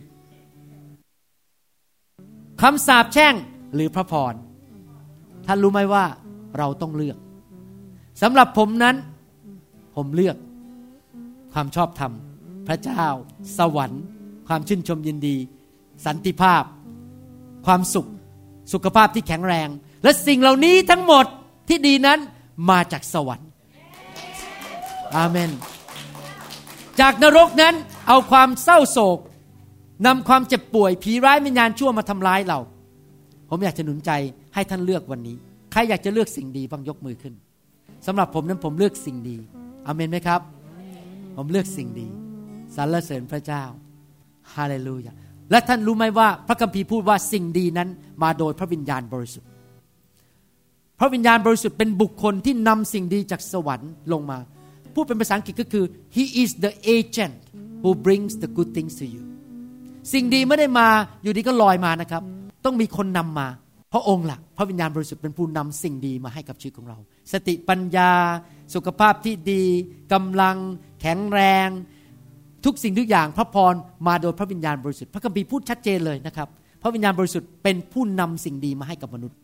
คำสาปแช่งหรือพระพรท่านรู้ไหมว่าเราต้องเลือกสำหรับผมนั้น ผมเลือกความชอบธรรม พระเจ้า สวรรค์ ความชื่นชมยินดี สันติภาพ ความสุข สุขภาพที่แข็งแรง และสิ่งเหล่านี้ทั้งหมดที่ดีนั้นมาจากสวรรค์อาเมน จากนรกนั้นเอาความเศร้าโศกนำความเจ็บป่วยผีร้ายวิญญาณชั่วมาทำร้ายเรา ผมอยากจะหนุนใจให้ท่านเลือกวันนี้ ใครอยากจะเลือกสิ่งดีบ้างยกมือขึ้นสำหรับผมนั้นผมเลือกสิ่งดีอเมนไหมครับ ผมเลือกสิ่งดีสรรเสริญพระเจ้าฮาเลลูยาและท่านรู้ไหมว่าพระคัมภีร์พูดว่าสิ่งดีนั้นมาโดยพระวิญญาณบริสุทธิ์ พระวิญญาณบริสุทธิ์เป็นบุคคลที่นำสิ่งดีจากสวรรค์ลงมา พูดเป็นภาษาอังกฤษก็คือ he is the agent who brings the good things to you สิ่งดีไม่ได้มาอยู่ดีก็ลอยมานะครับ ต้องมีคนนำมาพระองค์หลักพระวิญญาณบริสุทธิ์เป็นผู้นำสิ่งดีมาให้กับชีวิตของเรา สติปัญญา สุขภาพที่ดีกำลัง แข็งแรง ทุกสิ่งทุกอย่างพระพรมาโดยพระวิญญาณบริสุทธิ์พระคัมภีร์พูดชัดเจนเลยนะครับ พระวิญญาณบริสุทธิ์เป็นผู้นำสิ่งดีมาให้กับมนุษย์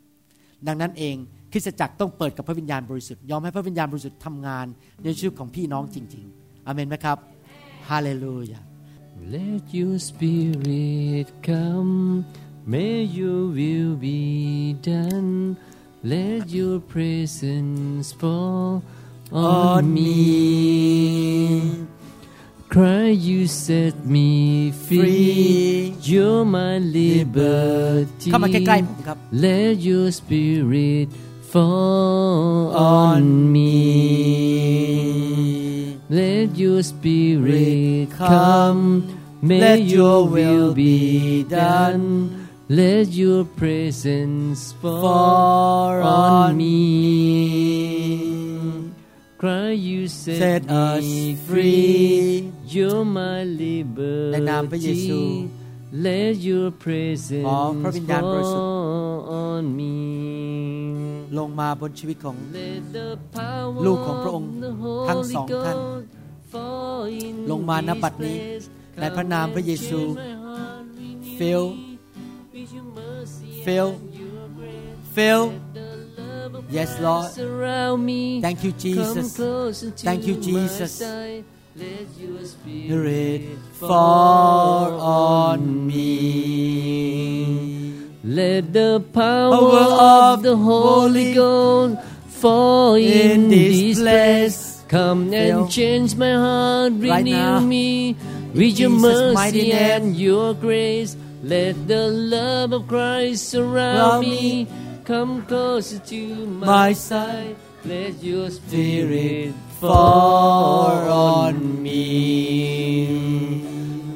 ดังนั้นเอง คริสตจักรต้องเปิดกับพระวิญญาณบริสุทธิ์ยอมให้พระวิญญาณบริสุทธิ์ทำงานในชีวิตของพี่น้องจริง ๆอเมนไหมครับฮาเลลูยา Let your spirit come, may your will be done. Let your presence fall on on me. me Christ, you set me free. Free. You're my liberty. เข้ามาใกล้ๆผมครับ Let your spirit fall on me. Let your spirit come. May Let your your will will be be done. Let your presence fall For on on me. Cry, you set, Set us me free. free. You're my ในนามพระเยซู liberty. Let your ขอ presence พระวิญญาณบริสุทธิ์ fall on me. ลงมาบนชีวิตของ Let the power ลูกของพระองค์ of the ทั้ง Holy สองท่าน Ghost fall in ลงมาณบัดนี้ this place. ในพระนามพระเยซู Come and change my heart, renew Fill me with your mercy Fill and your grace. Fill The love of Yes, Christ Lord. surround me. Thank you Come Jesus closer to Thank you, my Jesus. side. Let your Spirit spirit fall on me Let the power of of the Holy Ghost fall in, this place. Come and change my heart, Right renew now. me with your Jesus' mercy and your grace. Let the love of Christ surround me. me. Come closer to my, My side. Let your spirit fall on me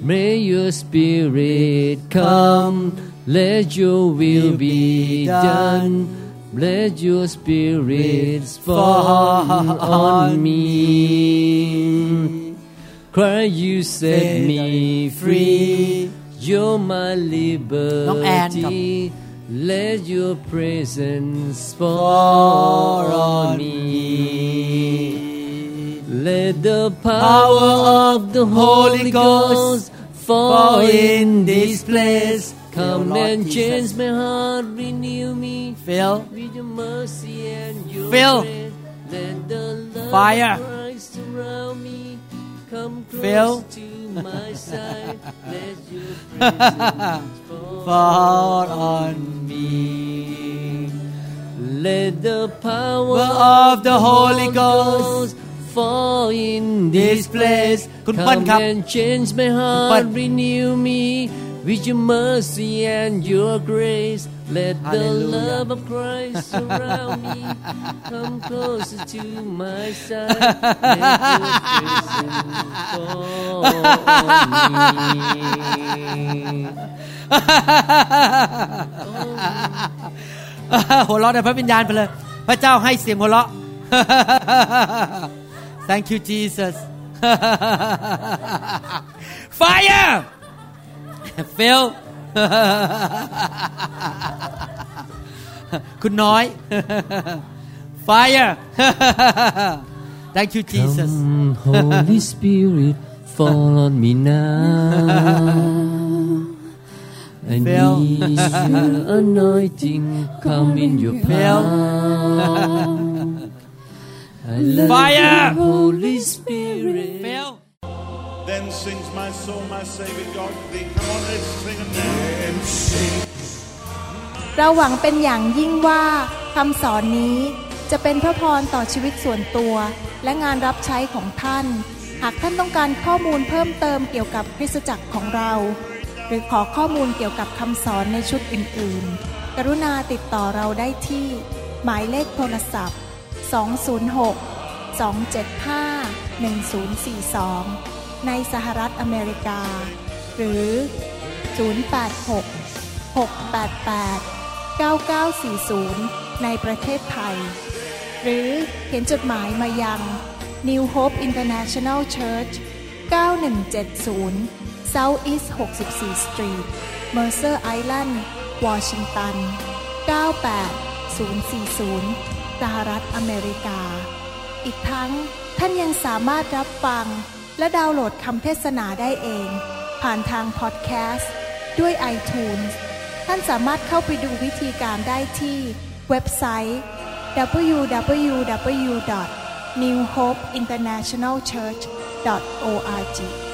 May your spirit come, let your will be done. Let your spirit fall on me. Cry, you set me free. You're my liberty. Let your presence fall on me. Let the power of the Holy Ghost fall in this place. Come Lord and change my heart, renew me. Fill. With your mercy and your Fill. Let the love Fire. of Christ me. Come close Fill. to my side. Let your fall, on me. Let the power of, of the Holy Ghost fall in this place. Come and change my heart, renew me. With your mercy and your grace. Let the Hallelujah. love of Christ surround me. Come closer to my side. Let your presence fall on me. หัวเราะในพระวิญญาณไปเลย พระเจ้าให้เสียงหัวเราะ Thank you Jesus Fire Phil คุณน้อย Fire Thank you Jesus Come, Holy Spirit, fall on me now. I Phil. need your anointing. Come in your Phil. power. I love Fire. you, Holy Spirit. Sings my soul, my Savior God to thee. Come on, let's sing it now. เราหวังเป็นอย่างยิ่งว่าคำสอนนี้จะเป็นพระพรต่อชีวิตส่วนตัว และงานรับใช้ของท่าน หากท่านต้องการข้อมูลเพิ่มเติมเกี่ยวกับคริสตจักรของเรา หรือขอข้อมูลเกี่ยวกับคำสอนในชุดอื่น ๆ กรุณาติดต่อเราได้ที่ หมายเลขโทรศัพท์ 206 275 1042 ในสหรัฐอเมริกา หรือ 086 688 9940 ในประเทศไทย หรือเขียนจดหมายมายัง New Hope International Church 9170 South East 64 Street Mercer Island Washington 98040 สหรัฐอเมริกา อีกทั้งท่านยังสามารถรับฟัง และดาวน์โหลดคำเทศนาได้เอง ผ่านทางพอดแคสต์ด้วย iTunes ท่านสามารถเข้าไปดูวิธีการได้ที่เว็บไซต์ www.newhopeinternationalchurch.org